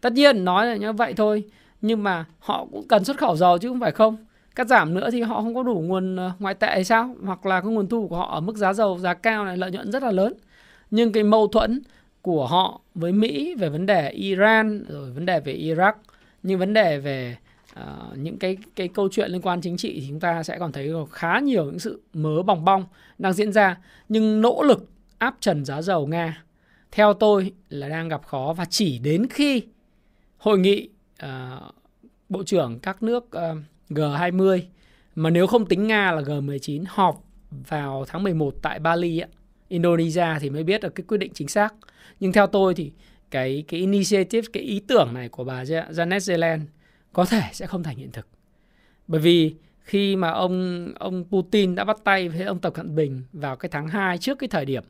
Tất nhiên nói là như vậy thôi, nhưng mà họ cũng cần xuất khẩu dầu chứ không phải không. Cắt giảm nữa thì họ không có đủ nguồn ờ, ngoại tệ hay sao? Hoặc là cái nguồn thu của họ ở mức giá dầu, giá cao này lợi nhuận rất là lớn. Nhưng cái mâu thuẫn của họ với Mỹ về vấn đề Iran rồi vấn đề về Iraq, nhưng vấn đề về Ờ, những cái cái câu chuyện liên quan chính trị thì chúng ta sẽ còn thấy khá nhiều những sự mớ bòng bong đang diễn ra nhưng nỗ lực áp trần giá dầu Nga theo tôi là đang gặp khó và chỉ đến khi hội nghị uh, bộ trưởng các nước ờ, uh, G20 mà nếu không tính Nga là G19 họp vào tháng 11 tại Bali ấy, Indonesia thì mới biết được cái quyết định chính xác. Nhưng theo tôi thì cái cái initiative cái ý tưởng này của bà Janet Yellen có thể sẽ không thành hiện thực. Bởi vì khi mà ông ông Putin đã bắt tay với ông Tập Cận Bình vào cái tháng 2 trước cái thời điểm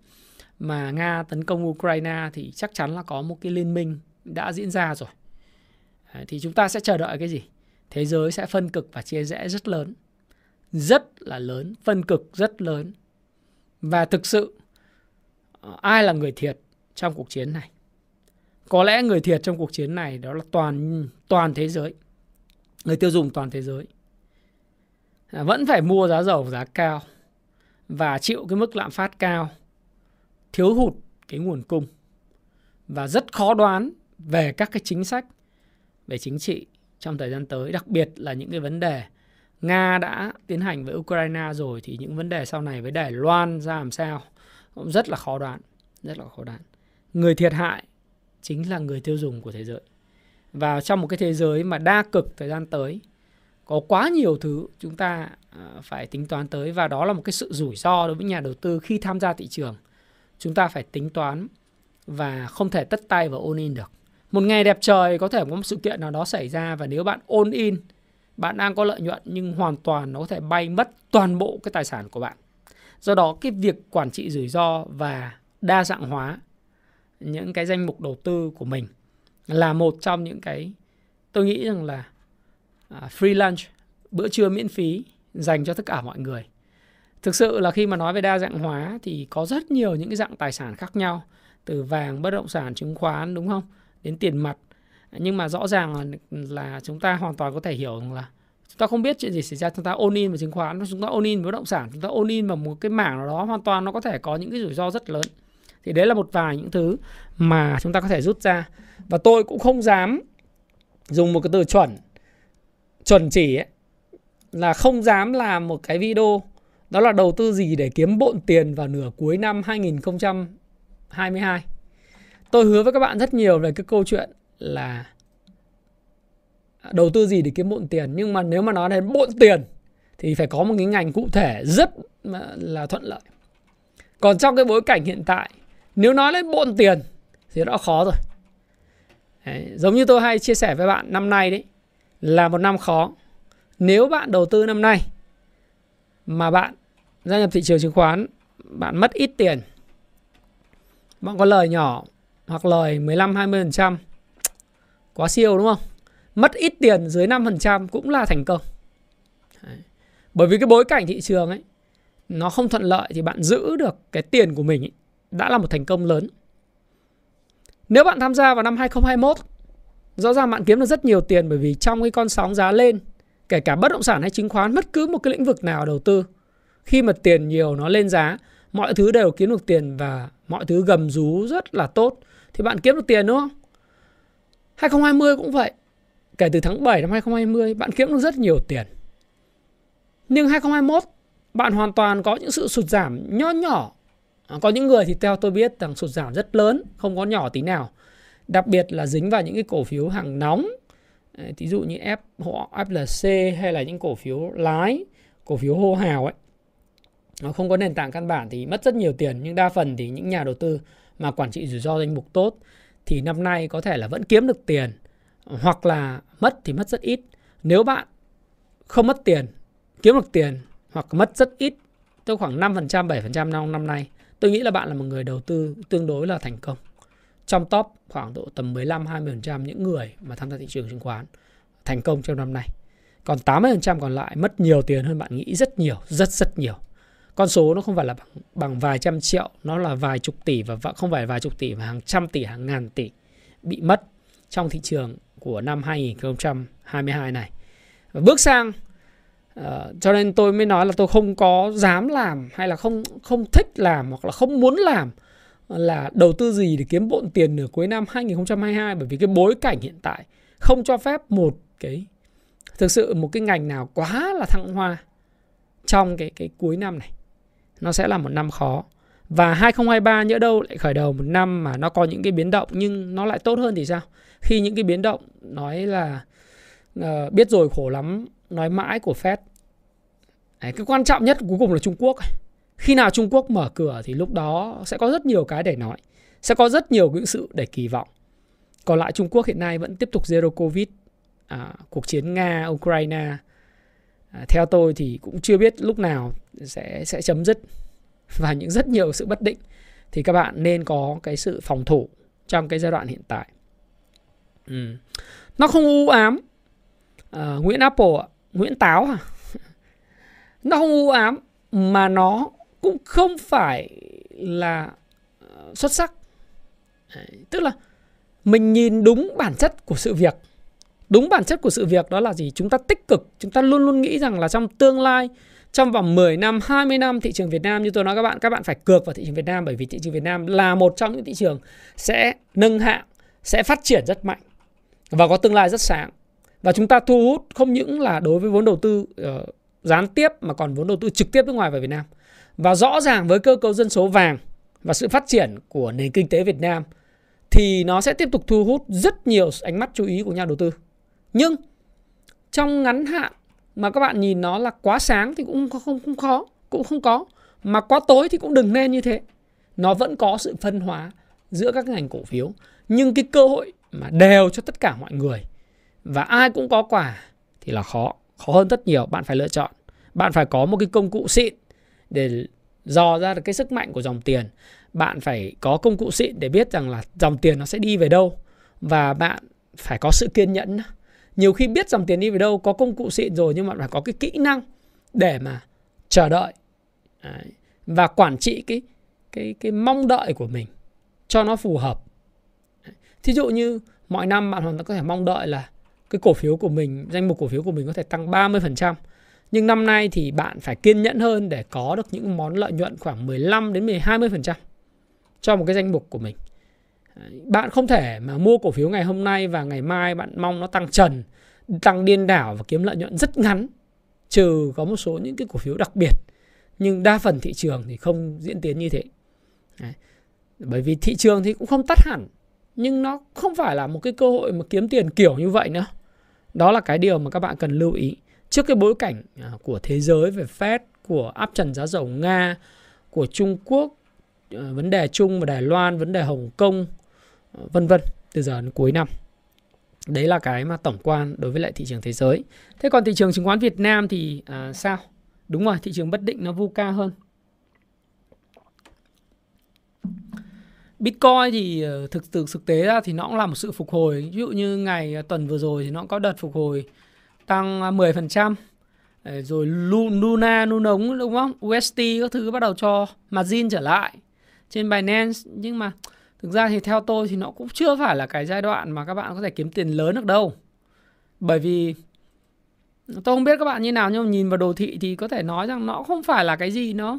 mà Nga tấn công Ukraine thì chắc chắn là có một cái liên minh đã diễn ra rồi. Thì chúng ta sẽ chờ đợi cái gì? Thế giới sẽ phân cực và chia rẽ rất lớn. Rất là lớn, phân cực rất lớn. Và thực sự ờ, ai là người thiệt trong cuộc chiến này? Có lẽ người thiệt trong cuộc chiến này đó là toàn toàn thế giới người tiêu dùng toàn thế giới. À, vẫn phải mua giá dầu giá cao và chịu cái mức lạm phát cao, thiếu hụt cái nguồn cung và rất khó đoán về các cái chính sách về chính trị trong thời gian tới, đặc biệt là những cái vấn đề Nga đã tiến hành với Ukraine rồi thì những vấn đề sau này với Đài Loan ra làm sao cũng rất là khó đoán, rất là khó đoán. Người thiệt hại chính là người tiêu dùng của thế giới và trong một cái thế giới mà đa cực thời gian tới, có quá nhiều thứ chúng ta à, phải tính toán tới. Và đó là một cái sự rủi ro đối với nhà đầu tư khi tham gia thị trường. Chúng ta phải tính toán và không thể tất tay vào ôn in được. Một ngày đẹp trời có thể có một sự kiện nào đó xảy ra và nếu bạn ôn in, bạn đang có lợi nhuận nhưng hoàn toàn nó có thể bay mất toàn bộ cái tài sản của bạn. Do đó, cái việc quản trị rủi ro và đa dạng hóa những cái danh mục đầu tư của mình là một trong những cái tôi nghĩ rằng là à, free lunch bữa trưa miễn phí dành cho tất cả mọi người. Thực sự là khi mà nói về đa dạng hóa thì có rất nhiều những cái dạng tài sản khác nhau từ vàng bất động sản chứng khoán đúng không? Đến tiền mặt. Nhưng mà rõ ràng là, là chúng ta hoàn toàn có thể hiểu rằng là chúng ta không biết chuyện gì xảy ra chúng ta ôn in vào chứng khoán chúng ta ôn in vào bất động sản chúng ta ôn in vào một cái mảng nào đó hoàn toàn nó có thể có những cái rủi ro rất lớn thì đấy là một vài những thứ mà chúng ta có thể rút ra và tôi cũng không dám dùng một cái từ chuẩn chuẩn chỉ ấy, là không dám làm một cái video Đó là đầu tư gì để kiếm bộn tiền vào nửa cuối năm 2022. Tôi hứa với các bạn rất nhiều về cái câu chuyện là đầu tư gì để kiếm bộn tiền nhưng mà nếu mà nói đến bộn tiền thì phải có một cái ngành cụ thể rất là thuận lợi. Còn trong cái bối cảnh hiện tại nếu nói đến bộn tiền thì đã khó rồi. Đấy, giống như tôi hay chia sẻ với bạn năm nay đấy là một năm khó. Nếu bạn đầu tư năm nay mà bạn gia nhập thị trường chứng khoán, bạn mất ít tiền. Bạn có lời nhỏ hoặc lời 15 20% quá siêu đúng không? Mất ít tiền dưới 5% cũng là thành công. Đấy. Bởi vì cái bối cảnh thị trường ấy nó không thuận lợi thì bạn giữ được cái tiền của mình ấy, đã là một thành công lớn. Nếu bạn tham gia vào năm 2021 rõ ràng bạn kiếm được rất nhiều tiền bởi vì trong cái con sóng giá lên, kể cả bất động sản hay chứng khoán, bất cứ một cái lĩnh vực nào đầu tư, khi mà tiền nhiều nó lên giá, mọi thứ đều kiếm được tiền và mọi thứ gầm rú rất là tốt, thì bạn kiếm được tiền, đúng không? 2020 cũng vậy. Kể từ tháng 7 năm 2020 bạn kiếm được rất nhiều tiền. Nhưng 2021 bạn hoàn toàn có những sự sụt giảm nho nhỏ À, có những người thì theo tôi biết rằng sụt giảm rất lớn, không có nhỏ tí nào. Đặc biệt là dính vào những cái cổ phiếu hàng nóng ví dụ như F họ FLC hay là những cổ phiếu lái, cổ phiếu hô hào ấy. Nó không có nền tảng căn bản thì mất rất nhiều tiền, nhưng đa phần thì những nhà đầu tư mà quản trị rủi ro danh mục tốt thì năm nay có thể là vẫn kiếm được tiền, hoặc là mất thì mất rất ít. Nếu bạn không mất tiền, kiếm được tiền hoặc mất rất ít, tức khoảng 5% 7% năm năm nay tôi nghĩ là bạn là một người đầu tư tương đối là thành công trong top khoảng độ tầm 15 20% những người mà tham gia thị trường chứng khoán thành công trong năm nay. Còn 80% còn lại mất nhiều tiền hơn bạn nghĩ rất nhiều, rất rất nhiều. Con số nó không phải là bằng, bằng vài trăm triệu, nó là vài chục tỷ và không phải vài chục tỷ mà hàng trăm tỷ, hàng ngàn tỷ bị mất trong thị trường của năm 2022 này. Và bước sang Ờ, cho nên tôi mới nói là tôi không có dám làm hay là không không thích làm hoặc là không muốn làm là đầu tư gì để kiếm bộn tiền nửa cuối năm 2022 bởi vì cái bối cảnh hiện tại không cho phép một cái thực sự một cái ngành nào quá là thăng hoa trong cái cái cuối năm này. Nó sẽ là một năm khó. Và 2023 nhỡ đâu lại khởi đầu một năm mà nó có những cái biến động nhưng nó lại tốt hơn thì sao? Khi những cái biến động nói là uh, biết rồi khổ lắm nói mãi của Fed. Đấy, cái quan trọng nhất cuối cùng là Trung Quốc. Khi nào Trung Quốc mở cửa thì lúc đó sẽ có rất nhiều cái để nói. Sẽ có rất nhiều những sự để kỳ vọng. Còn lại Trung Quốc hiện nay vẫn tiếp tục zero covid. À, cuộc chiến Nga, Ukraine à, theo tôi thì cũng chưa biết lúc nào sẽ sẽ chấm dứt và những rất nhiều sự bất định thì các bạn nên có cái sự phòng thủ trong cái giai đoạn hiện tại. Ừ. Nó không u ám. À, Nguyễn Apple, Nguyễn Táo à? nó không u ám mà nó cũng không phải là ờ, xuất sắc Đấy, tức là mình nhìn đúng bản chất của sự việc đúng bản chất của sự việc đó là gì chúng ta tích cực chúng ta luôn luôn nghĩ rằng là trong tương lai trong vòng 10 năm, 20 năm thị trường Việt Nam như tôi nói các bạn, các bạn phải cược vào thị trường Việt Nam bởi vì thị trường Việt Nam là một trong những thị trường sẽ nâng hạng, sẽ phát triển rất mạnh và có tương lai rất sáng. Và chúng ta thu hút không những là đối với vốn đầu tư uh, gián tiếp mà còn vốn đầu tư trực tiếp nước ngoài vào Việt Nam. Và rõ ràng với cơ cấu dân số vàng và sự phát triển của nền kinh tế Việt Nam thì nó sẽ tiếp tục thu hút rất nhiều ánh mắt chú ý của nhà đầu tư. Nhưng trong ngắn hạn mà các bạn nhìn nó là quá sáng thì cũng không không khó, cũng không có. Mà quá tối thì cũng đừng nên như thế. Nó vẫn có sự phân hóa giữa các ngành cổ phiếu, nhưng cái cơ hội mà đều cho tất cả mọi người và ai cũng có quả thì là khó, khó hơn rất nhiều, bạn phải lựa chọn. Bạn phải có một cái công cụ xịn để dò ra được cái sức mạnh của dòng tiền. Bạn phải có công cụ xịn để biết rằng là dòng tiền nó sẽ đi về đâu. Và bạn phải có sự kiên nhẫn nhiều khi biết dòng tiền đi về đâu có công cụ xịn rồi nhưng mà phải có cái kỹ năng để mà chờ đợi. Đấy. và quản trị cái cái cái mong đợi của mình cho nó phù hợp. Thí dụ như mọi năm bạn hoàn toàn có thể mong đợi là cái cổ phiếu của mình danh mục cổ phiếu của mình có thể tăng 30% nhưng năm nay thì bạn phải kiên nhẫn hơn để có được những món lợi nhuận khoảng 15 đến 20% cho một cái danh mục của mình. Bạn không thể mà mua cổ phiếu ngày hôm nay và ngày mai bạn mong nó tăng trần, tăng điên đảo và kiếm lợi nhuận rất ngắn. Trừ có một số những cái cổ phiếu đặc biệt nhưng đa phần thị trường thì không diễn tiến như thế Đấy. bởi vì thị trường thì cũng không tắt hẳn nhưng nó không phải là một cái cơ hội mà kiếm tiền kiểu như vậy nữa. Đó là cái điều mà các bạn cần lưu ý. Trước cái bối cảnh à, của thế giới về Fed của áp trần giá dầu Nga của Trung Quốc à, vấn đề Trung và Đài Loan vấn đề Hồng Kông à, vân vân từ giờ đến cuối năm. Đấy là cái mà tổng quan đối với lại thị trường thế giới. Thế còn thị trường chứng khoán Việt Nam thì à, sao? Đúng rồi thị trường bất định nó vu ca hơn. Bitcoin thì ờ, thực từ thực tế ra thì nó cũng là một sự phục hồi. Ví dụ như ngày ờ, tuần vừa rồi thì nó có đợt phục hồi tăng ờ, 10%. Rồi Luna, Lunống đúng không? UST các thứ bắt đầu cho margin trở lại trên Binance nhưng mà thực ra thì theo tôi thì nó cũng chưa phải là cái giai đoạn mà các bạn có thể kiếm tiền lớn được đâu. Bởi vì tôi không biết các bạn như nào nhưng mà nhìn vào đồ thị thì có thể nói rằng nó không phải là cái gì nó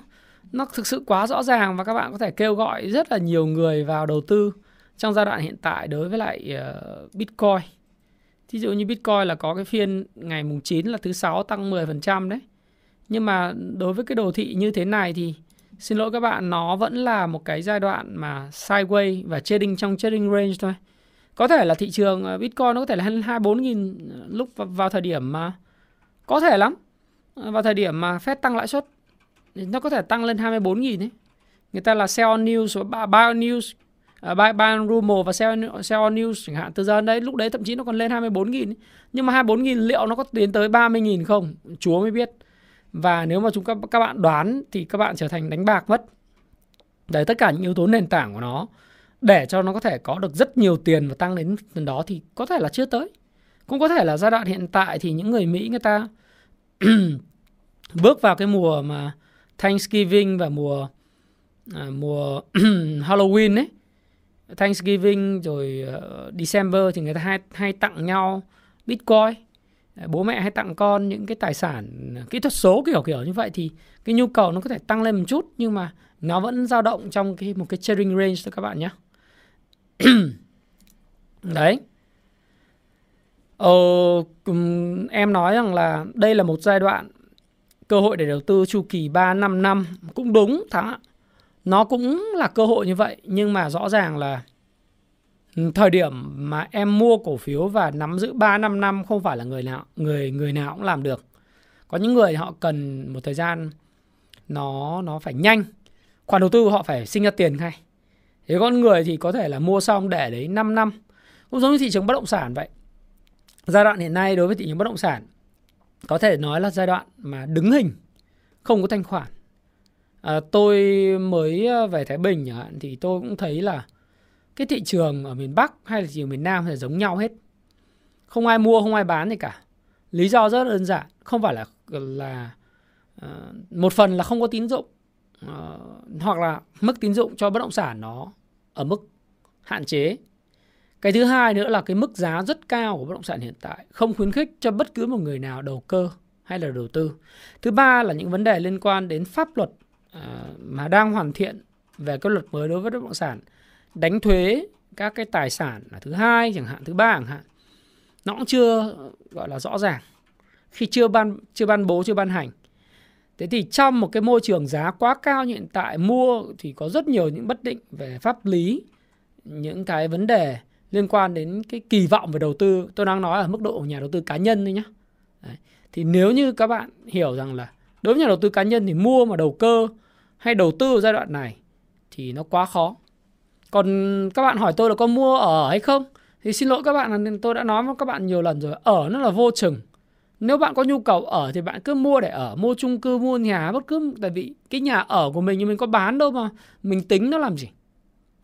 nó thực sự quá rõ ràng và các bạn có thể kêu gọi rất là nhiều người vào đầu tư trong giai đoạn hiện tại đối với lại uh, Bitcoin. Thí dụ như Bitcoin là có cái phiên ngày mùng 9 là thứ sáu tăng 10% đấy. Nhưng mà đối với cái đồ thị như thế này thì xin lỗi các bạn nó vẫn là một cái giai đoạn mà sideways và trading trong trading range thôi. Có thể là thị trường ờ, Bitcoin nó có thể là 24 nghìn ờ, lúc vào thời điểm mà có thể lắm. Vào thời điểm mà Fed tăng lãi suất nó có thể tăng lên 24 nghìn ấy. Người ta là sell on news và buy on news uh, buy, buy on rumor và sell, sell on news chẳng hạn. Từ giờ đấy lúc đấy thậm chí nó còn lên 24 nghìn ấy. Nhưng mà 24 nghìn liệu nó có tiến tới 30 nghìn không? Chúa mới biết. Và nếu mà chúng các, các bạn đoán thì các bạn trở thành đánh bạc mất. Đấy tất cả những yếu tố nền tảng của nó để cho nó có thể có được rất nhiều tiền và tăng đến lần đó thì có thể là chưa tới. Cũng có thể là giai đoạn hiện tại thì những người Mỹ người ta bước vào cái mùa mà Thanksgiving và mùa à, mùa Halloween ấy. Thanksgiving rồi uh, December thì người ta hay hay tặng nhau Bitcoin. Ờ, bố mẹ hay tặng con những cái tài sản ờ, kỹ thuật số kiểu kiểu như vậy thì cái nhu cầu nó có thể tăng lên một chút nhưng mà nó vẫn dao động trong cái một cái trading range thôi các bạn nhé. Đấy. Ờ, em nói rằng là đây là một giai đoạn cơ hội để đầu tư chu kỳ 3 5 năm cũng đúng thắng ạ. Nó cũng là cơ hội như vậy, nhưng mà rõ ràng là thời điểm mà em mua cổ phiếu và nắm giữ 3 5 năm không phải là người nào, người người nào cũng làm được. Có những người họ cần một thời gian, nó nó phải nhanh. Khoản đầu tư họ phải sinh ra tiền ngay. Thế con người thì có thể là mua xong để đấy 5 năm. Cũng giống như thị trường bất động sản vậy. Giai đoạn hiện nay đối với thị trường bất động sản có thể nói là giai đoạn mà đứng hình không có thanh khoản. À, tôi mới ờ, về thái bình thì tôi cũng thấy là cái thị trường ở miền bắc hay là thị trường miền nam thì giống nhau hết. Không ai mua không ai bán gì cả. Lý do rất đơn giản không phải là là uh, một phần là không có tín dụng uh, hoặc là mức tín dụng cho bất động sản nó ở mức hạn chế cái thứ hai nữa là cái mức giá rất cao của bất động sản hiện tại không khuyến khích cho bất cứ một người nào đầu cơ hay là đầu tư. Thứ ba là những vấn đề liên quan đến pháp luật à, mà đang hoàn thiện về cái luật mới đối với bất động sản, đánh thuế các cái tài sản là thứ hai chẳng hạn, thứ ba chẳng hạn. Nó cũng chưa gọi là rõ ràng khi chưa ban chưa ban bố chưa ban hành. Thế thì trong một cái môi trường giá quá cao như hiện tại mua thì có rất nhiều những bất định về pháp lý, những cái vấn đề liên quan đến cái kỳ vọng về đầu tư. Tôi đang nói ở mức độ nhà đầu tư cá nhân thôi nhé Đấy. thì nếu như các bạn hiểu rằng là đối với nhà đầu tư cá nhân thì mua mà đầu cơ hay đầu tư ở giai đoạn này thì nó quá khó. Còn các bạn hỏi tôi là có mua ở hay không, thì xin lỗi các bạn là tôi đã nói với các bạn nhiều lần rồi, ở nó là vô chừng. Nếu bạn có nhu cầu ở thì bạn cứ mua để ở, mua chung cư, mua nhà, bất cứ, tại vì cái nhà ở của mình thì mình có bán đâu mà mình tính nó làm gì.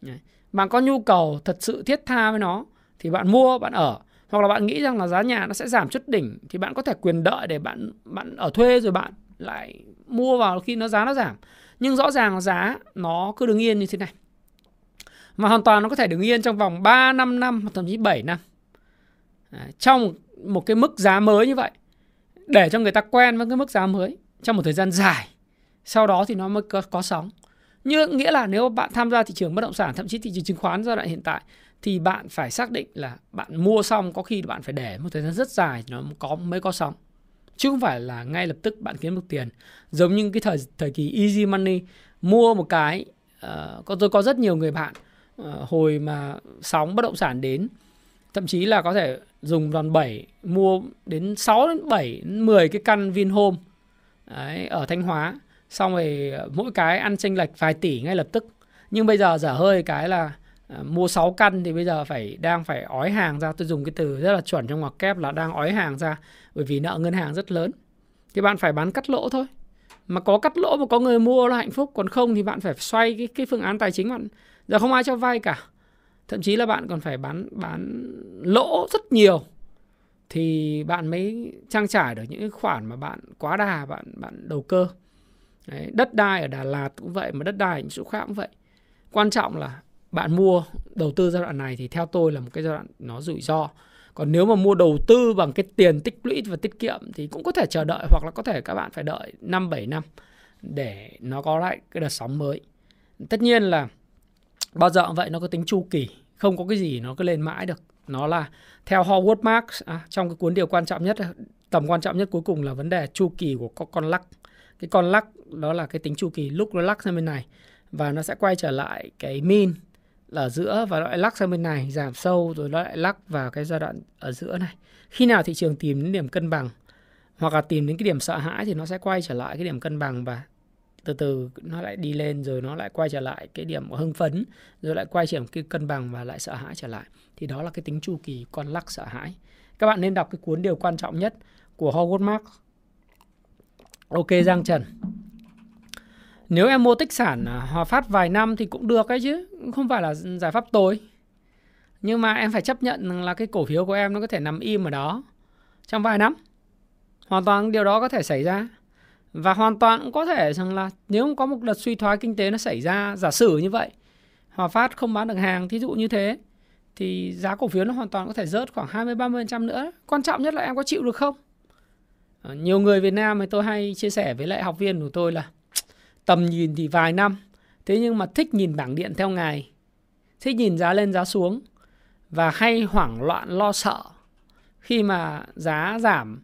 Đấy bạn có nhu cầu thật sự thiết tha với nó thì bạn mua bạn ở. Hoặc là bạn nghĩ rằng là giá nhà nó sẽ giảm chút đỉnh thì bạn có thể quyền đợi để bạn bạn ở thuê rồi bạn lại mua vào khi nó giá nó giảm. Nhưng rõ ràng giá nó cứ đứng yên như thế này. Mà hoàn toàn nó có thể đứng yên trong vòng 3 5 năm hoặc thậm chí 7 năm. À, trong một cái mức giá mới như vậy. Để cho người ta quen với cái mức giá mới trong một thời gian dài. Sau đó thì nó mới có, có sóng như nghĩa là nếu bạn tham gia thị trường bất động sản thậm chí thị trường chứng khoán giai đoạn hiện tại thì bạn phải xác định là bạn mua xong có khi bạn phải để một thời gian rất dài nó có mới có xong. Chứ không phải là ngay lập tức bạn kiếm được tiền. Giống như cái thời thời kỳ easy money mua một cái uh, tôi có rất nhiều người bạn uh, hồi mà sóng bất động sản đến thậm chí là có thể dùng đòn 7 mua đến 6 đến 7 đến 10 cái căn Vinhome Đấy, ở Thanh Hóa xong rồi ờ, mỗi cái ăn chênh lệch vài tỷ ngay lập tức. Nhưng bây giờ dở hơi cái là ờ, mua 6 căn thì bây giờ phải, đang phải ói hàng ra. Tôi dùng cái từ rất là chuẩn trong ngoặc kép là đang ói hàng ra bởi vì nợ ngân hàng rất lớn. Thì bạn phải bán cắt lỗ thôi. Mà có cắt lỗ mà có người mua là hạnh phúc. Còn không thì bạn phải xoay cái cái phương án tài chính bạn. Giờ không ai cho vay cả. Thậm chí là bạn còn phải bán bán lỗ rất nhiều. Thì bạn mới trang trải được những khoản mà bạn quá đà, bạn bạn đầu cơ. Đấy, đất đai ở Đà Lạt cũng vậy mà đất đai ở những chỗ khác cũng vậy quan trọng là bạn mua đầu tư giai đoạn này thì theo tôi là một cái giai đoạn nó rủi ro còn nếu mà mua đầu tư bằng cái tiền tích lũy và tiết kiệm thì cũng có thể chờ đợi hoặc là có thể các bạn phải đợi 5 7 năm để nó có lại cái đợt sóng mới. Tất nhiên là bao giờ cũng vậy nó có tính chu kỳ, không có cái gì nó cứ lên mãi được. Nó là theo Howard Marks à, trong cái cuốn điều quan trọng nhất tầm quan trọng nhất cuối cùng là vấn đề chu kỳ của con lắc. Cái con lắc, đó là cái tính chu kỳ lúc nó lắc sang bên này. Và nó sẽ quay trở lại cái min là ở giữa và nó lại lắc sang bên này, giảm sâu rồi nó lại lắc vào cái giai đoạn ở giữa này. Khi nào thị trường tìm đến điểm cân bằng hoặc là tìm đến cái điểm sợ hãi thì nó sẽ quay trở lại cái điểm cân bằng và từ từ nó lại đi lên rồi nó lại quay trở lại cái điểm hưng phấn rồi lại quay trở lại cái cân bằng và lại sợ hãi trở lại. Thì đó là cái tính chu kỳ con lắc sợ hãi. Các bạn nên đọc cái cuốn điều quan trọng nhất của Howard Marks ok, Giang Trần. Nếu em mua tích sản à, Hòa Phát vài năm thì cũng được ấy chứ Không phải là giải pháp tối Nhưng mà em phải chấp nhận là cái cổ phiếu của em nó có thể nằm im ở đó Trong vài năm. Hoàn toàn điều đó có thể xảy ra. Và hoàn toàn cũng có thể rằng là Nếu có một đợt suy thoái kinh tế nó xảy ra, Giả sử như vậy, Hòa Phát không bán được hàng, Thí dụ như thế, Thì giá cổ phiếu nó hoàn toàn có thể rớt khoảng 20-30% nữa. Quan trọng nhất là em có chịu được không? Ờ, nhiều người Việt Nam thì tôi hay chia sẻ với lại học viên của tôi là tầm nhìn thì vài năm, thế nhưng mà thích nhìn bảng điện theo ngày, thích nhìn giá lên giá xuống và hay hoảng loạn, lo sợ khi mà giá giảm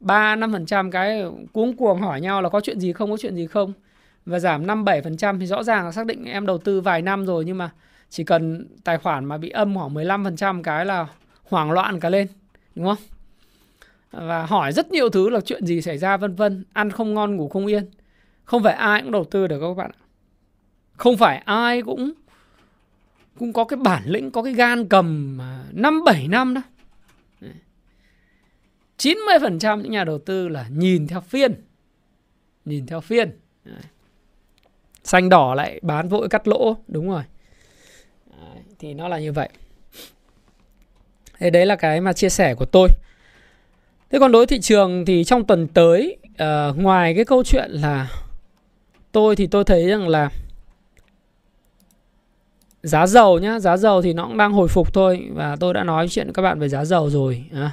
3 5% cái cuống cuồng hỏi nhau là có chuyện gì không, có chuyện gì không và giảm 5 7% thì rõ ràng là xác định em đầu tư vài năm rồi nhưng mà chỉ cần tài khoản mà bị âm khoảng 15% cái là hoảng loạn cả lên, đúng không? Và hỏi rất nhiều thứ là chuyện gì xảy ra vân vân, ăn không ngon ngủ không yên. Không phải ai cũng đầu tư được các bạn ạ. Không phải ai cũng cũng có cái bản lĩnh, có cái gan cầm 5 7 năm đó 90% những nhà đầu tư là nhìn theo phiên. Nhìn theo phiên. Xanh đỏ lại bán vội cắt lỗ, đúng rồi. Thì nó là như vậy. Thế đấy là cái mà chia sẻ của tôi. Thế còn đối với thị trường thì trong tuần tới uh, ngoài cái câu chuyện là tôi thì tôi thấy rằng là giá dầu nhá giá dầu thì nó cũng đang hồi phục thôi và tôi đã nói chuyện với các bạn về giá dầu rồi à.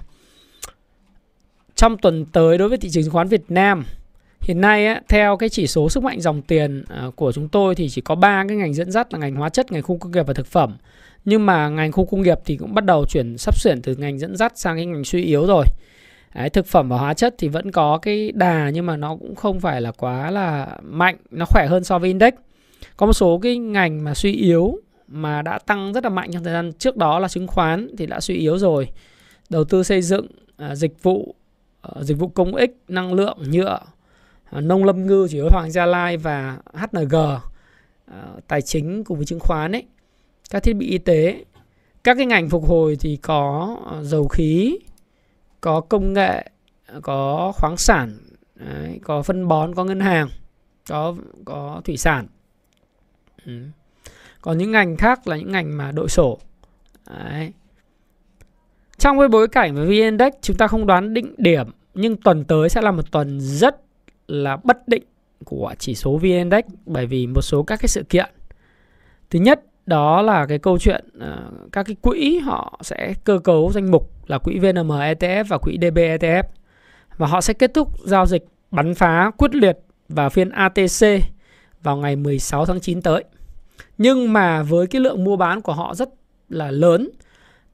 trong tuần tới đối với thị trường chứng khoán Việt Nam hiện nay á, theo cái chỉ số sức mạnh dòng tiền à, của chúng tôi thì chỉ có ba cái ngành dẫn dắt là ngành hóa chất ngành khu công nghiệp và thực phẩm nhưng mà ngành khu công nghiệp thì cũng bắt đầu chuyển sắp chuyển từ ngành dẫn dắt sang cái ngành suy yếu rồi Đấy, thực phẩm và hóa chất thì vẫn có cái đà nhưng mà nó cũng không phải là quá là mạnh nó khỏe hơn so với index. Có một số cái ngành mà suy yếu mà đã tăng rất là mạnh trong thời gian trước đó là chứng khoán thì đã suy yếu rồi. Đầu tư xây dựng à, dịch vụ à, dịch vụ công ích năng lượng nhựa à, nông lâm ngư chủ yếu hoàng gia lai và hng à, tài chính cùng với chứng khoán ấy. Các thiết bị y tế các cái ngành phục hồi thì có à, dầu khí có công nghệ có khoáng sản đấy, có phân bón có ngân hàng có có thủy sản ừ. còn những ngành khác là những ngành mà đội sổ đấy. trong cái bối cảnh với VN Index chúng ta không đoán định điểm nhưng tuần tới sẽ là một tuần rất là bất định của chỉ số VN Index bởi vì một số các cái sự kiện thứ nhất đó là cái câu chuyện uh, các cái quỹ họ sẽ cơ cấu danh mục là quỹ VNM ETF và quỹ DB ETF và họ sẽ kết thúc giao dịch bắn phá quyết liệt vào phiên ATC vào ngày 16 tháng 9 tới. Nhưng mà với cái lượng mua bán của họ rất là lớn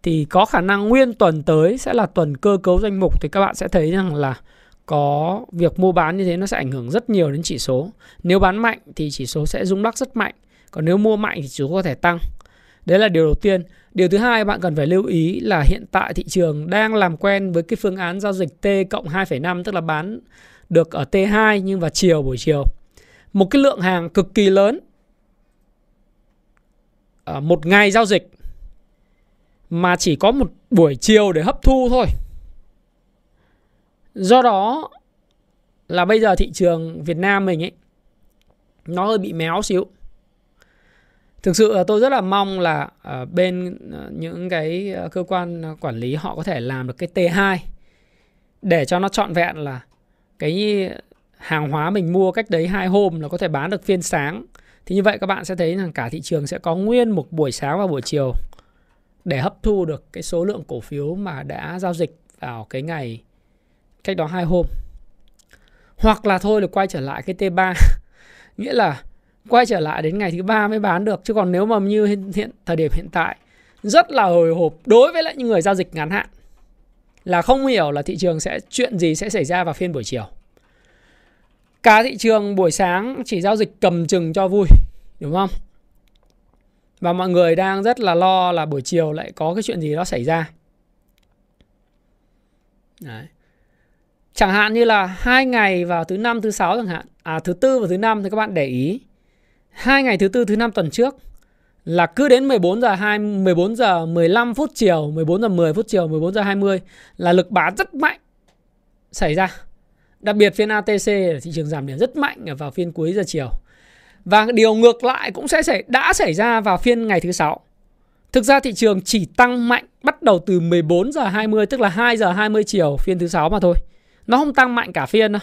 thì có khả năng nguyên tuần tới sẽ là tuần cơ cấu danh mục thì các bạn sẽ thấy rằng là có việc mua bán như thế nó sẽ ảnh hưởng rất nhiều đến chỉ số. Nếu bán mạnh thì chỉ số sẽ rung lắc rất mạnh. Còn nếu mua mạnh thì chúng có thể tăng. Đấy là điều đầu tiên. Điều thứ hai bạn cần phải lưu ý là hiện tại thị trường đang làm quen với cái phương án giao dịch T cộng 2,5 tức là bán được ở T2 nhưng vào chiều buổi chiều. Một cái lượng hàng cực kỳ lớn ở một ngày giao dịch mà chỉ có một buổi chiều để hấp thu thôi. Do đó là bây giờ thị trường Việt Nam mình ấy nó hơi bị méo xíu. Thực sự tôi rất là mong là ờ, bên ờ, những cái ờ, cơ quan quản lý họ có thể làm được cái T2 để cho nó trọn vẹn là cái hàng hóa mình mua cách đấy hai hôm là có thể bán được phiên sáng. Thì như vậy các bạn sẽ thấy rằng cả thị trường sẽ có nguyên một buổi sáng và buổi chiều để hấp thu được cái số lượng cổ phiếu mà đã giao dịch vào cái ngày cách đó hai hôm. Hoặc là thôi là quay trở lại cái T3 nghĩa là quay trở lại đến ngày thứ ba mới bán được chứ còn nếu mà như hiện, hiện thời điểm hiện tại rất là hồi hộp đối với lại những người giao dịch ngắn hạn là không hiểu là thị trường sẽ chuyện gì sẽ xảy ra vào phiên buổi chiều. Cả thị trường buổi sáng chỉ giao dịch cầm chừng cho vui, đúng không? Và mọi người đang rất là lo là buổi chiều lại có cái chuyện gì đó xảy ra. Đấy. Chẳng hạn như là hai ngày vào thứ năm, thứ sáu chẳng hạn, à thứ tư và thứ năm thì các bạn để ý hai ngày thứ tư thứ năm tuần trước là cứ đến 14 giờ 2 14 giờ 15 phút chiều, 14 giờ 10 phút chiều, 14 giờ 20 là lực bán rất mạnh xảy ra. Đặc biệt phiên ATC là thị trường giảm điểm rất mạnh vào phiên cuối giờ chiều. Và điều ngược lại cũng sẽ xảy đã xảy ra vào phiên ngày thứ sáu. Thực ra thị trường chỉ tăng mạnh bắt đầu từ 14 giờ 20 tức là 2 giờ 20 chiều phiên thứ sáu mà thôi. Nó không tăng mạnh cả phiên đâu.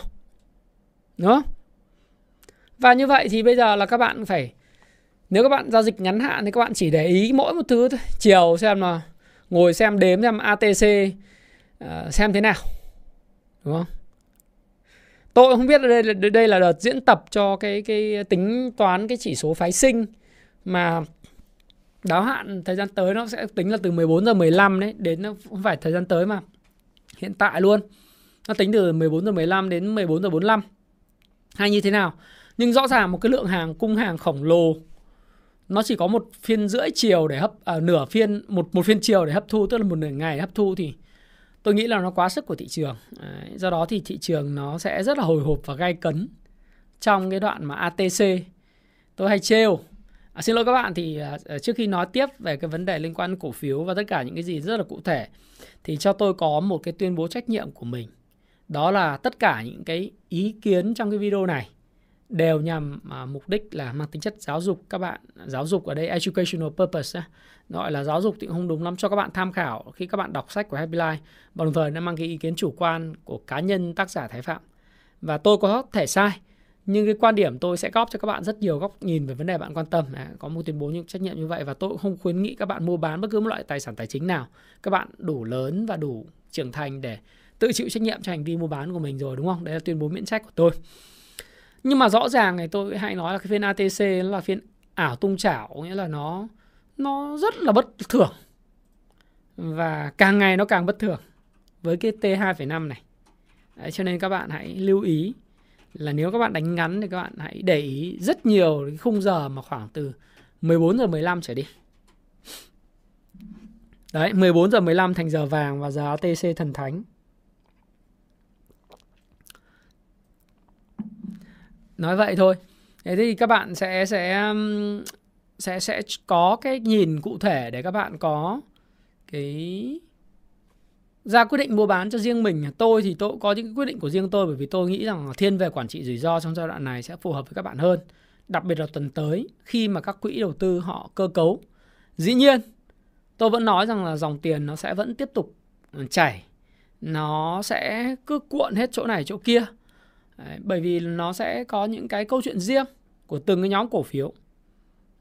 Đúng không? Và như vậy thì bây giờ là các bạn phải nếu các bạn giao dịch ngắn hạn thì các bạn chỉ để ý mỗi một thứ thôi. Chiều xem là ngồi xem đếm xem ATC uh, ờ, xem thế nào. Đúng không? Tôi không biết đây là đây là đợt diễn tập cho cái cái tính toán cái chỉ số phái sinh mà đáo hạn thời gian tới nó sẽ tính là từ 14 giờ 15 đấy đến không phải thời gian tới mà hiện tại luôn. Nó tính từ 14 giờ 15 đến 14 giờ 45. Hay như thế nào? Nhưng rõ ràng một cái lượng hàng cung hàng khổng lồ nó chỉ có một phiên rưỡi chiều để hấp à, nửa phiên một một phiên chiều để hấp thu tức là một nửa ngày hấp thu thì tôi nghĩ là nó quá sức của thị trường. Đấy, do đó thì thị trường nó sẽ rất là hồi hộp và gai cấn trong cái đoạn mà ATC tôi hay trêu. À, xin lỗi các bạn thì à, à, trước khi nói tiếp về cái vấn đề liên quan cổ phiếu và tất cả những cái gì rất là cụ thể thì cho tôi có một cái tuyên bố trách nhiệm của mình. Đó là tất cả những cái ý kiến trong cái video này đều nhằm à, mục đích là mang tính chất giáo dục. Các bạn giáo dục ở đây educational purpose á. gọi là giáo dục thì không đúng lắm cho các bạn tham khảo khi các bạn đọc sách của Happy Life và đồng thời nó mang cái ý kiến chủ quan của cá nhân tác giả Thái Phạm. Và tôi có thể sai nhưng cái quan điểm tôi sẽ góp cho các bạn rất nhiều góc nhìn về vấn đề bạn quan tâm. À, có một tuyên bố những trách nhiệm như vậy và tôi cũng không khuyến nghị các bạn mua bán bất cứ một loại tài sản tài chính nào. Các bạn đủ lớn và đủ trưởng thành để tự chịu trách nhiệm cho hành vi mua bán của mình rồi đúng không? Đấy là tuyên bố miễn trách của tôi nhưng mà rõ ràng này tôi hay nói là cái phiên ATC là phiên ảo tung chảo nghĩa là nó nó rất là bất thường và càng ngày nó càng bất thường với cái T2,5 này Đấy, cho nên các bạn hãy lưu ý là nếu các bạn đánh ngắn thì các bạn hãy để ý rất nhiều cái khung giờ mà khoảng từ 14 giờ 15 trở đi. Đấy, 14 giờ 15 thành giờ vàng và giờ ATC thần thánh. Nói vậy thôi. Thế thì các bạn sẽ sẽ sẽ sẽ có cái nhìn cụ thể để các bạn có cái ra quyết định mua bán cho riêng mình. Tôi thì tôi cũng có những quyết định của riêng tôi bởi vì tôi nghĩ rằng thiên về quản trị rủi ro trong giai đoạn này sẽ phù hợp với các bạn hơn. Đặc biệt là tuần tới, khi mà các quỹ đầu tư họ cơ cấu. Dĩ nhiên, tôi vẫn nói rằng là dòng tiền nó sẽ vẫn tiếp tục ừ, chảy. Nó sẽ cứ cuộn hết chỗ này chỗ kia. Đấy, bởi vì nó sẽ có những cái câu chuyện riêng của từng cái nhóm cổ phiếu.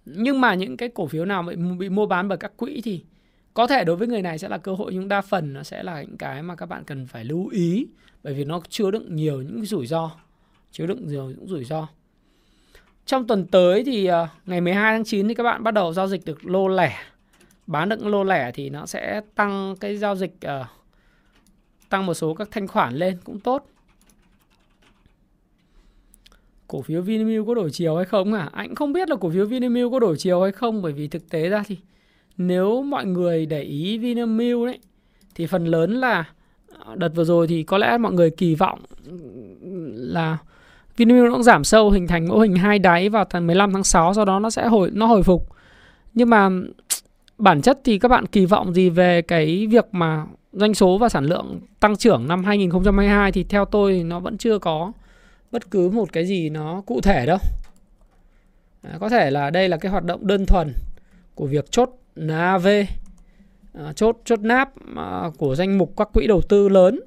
Nhưng mà những cái cổ phiếu nào bị, bị mua bán bởi các quỹ thì có thể đối với người này sẽ là cơ hội nhưng đa phần nó sẽ là những cái mà các bạn cần phải lưu ý bởi vì nó chứa đựng nhiều những rủi ro, chứa đựng nhiều những rủi ro. Trong tuần tới thì ờ, ngày 12 tháng 9 thì các bạn bắt đầu giao dịch được lô lẻ. Bán được lô lẻ thì nó sẽ tăng cái giao dịch uh, tăng một số các thanh khoản lên cũng tốt cổ phiếu Vinamilk có đổi chiều hay không à? Anh không biết là cổ phiếu Vinamilk có đổi chiều hay không, bởi vì thực tế ra thì nếu mọi người để ý Vinamilk đấy, thì phần lớn là à, đợt vừa rồi thì có lẽ mọi người kỳ vọng là Vinamilk nó cũng giảm sâu, hình thành mẫu hình hai đáy vào tháng 15 tháng 6 sau đó nó sẽ hồi, nó hồi phục. Nhưng mà bản chất thì các bạn kỳ vọng gì về cái việc mà doanh số và sản lượng tăng trưởng năm 2022 thì theo tôi nó vẫn chưa có bất cứ một cái gì nó cụ thể đâu. À, có thể là đây là cái hoạt động đơn thuần của việc chốt NAV, à, chốt chốt nap à, của danh mục các quỹ đầu tư lớn.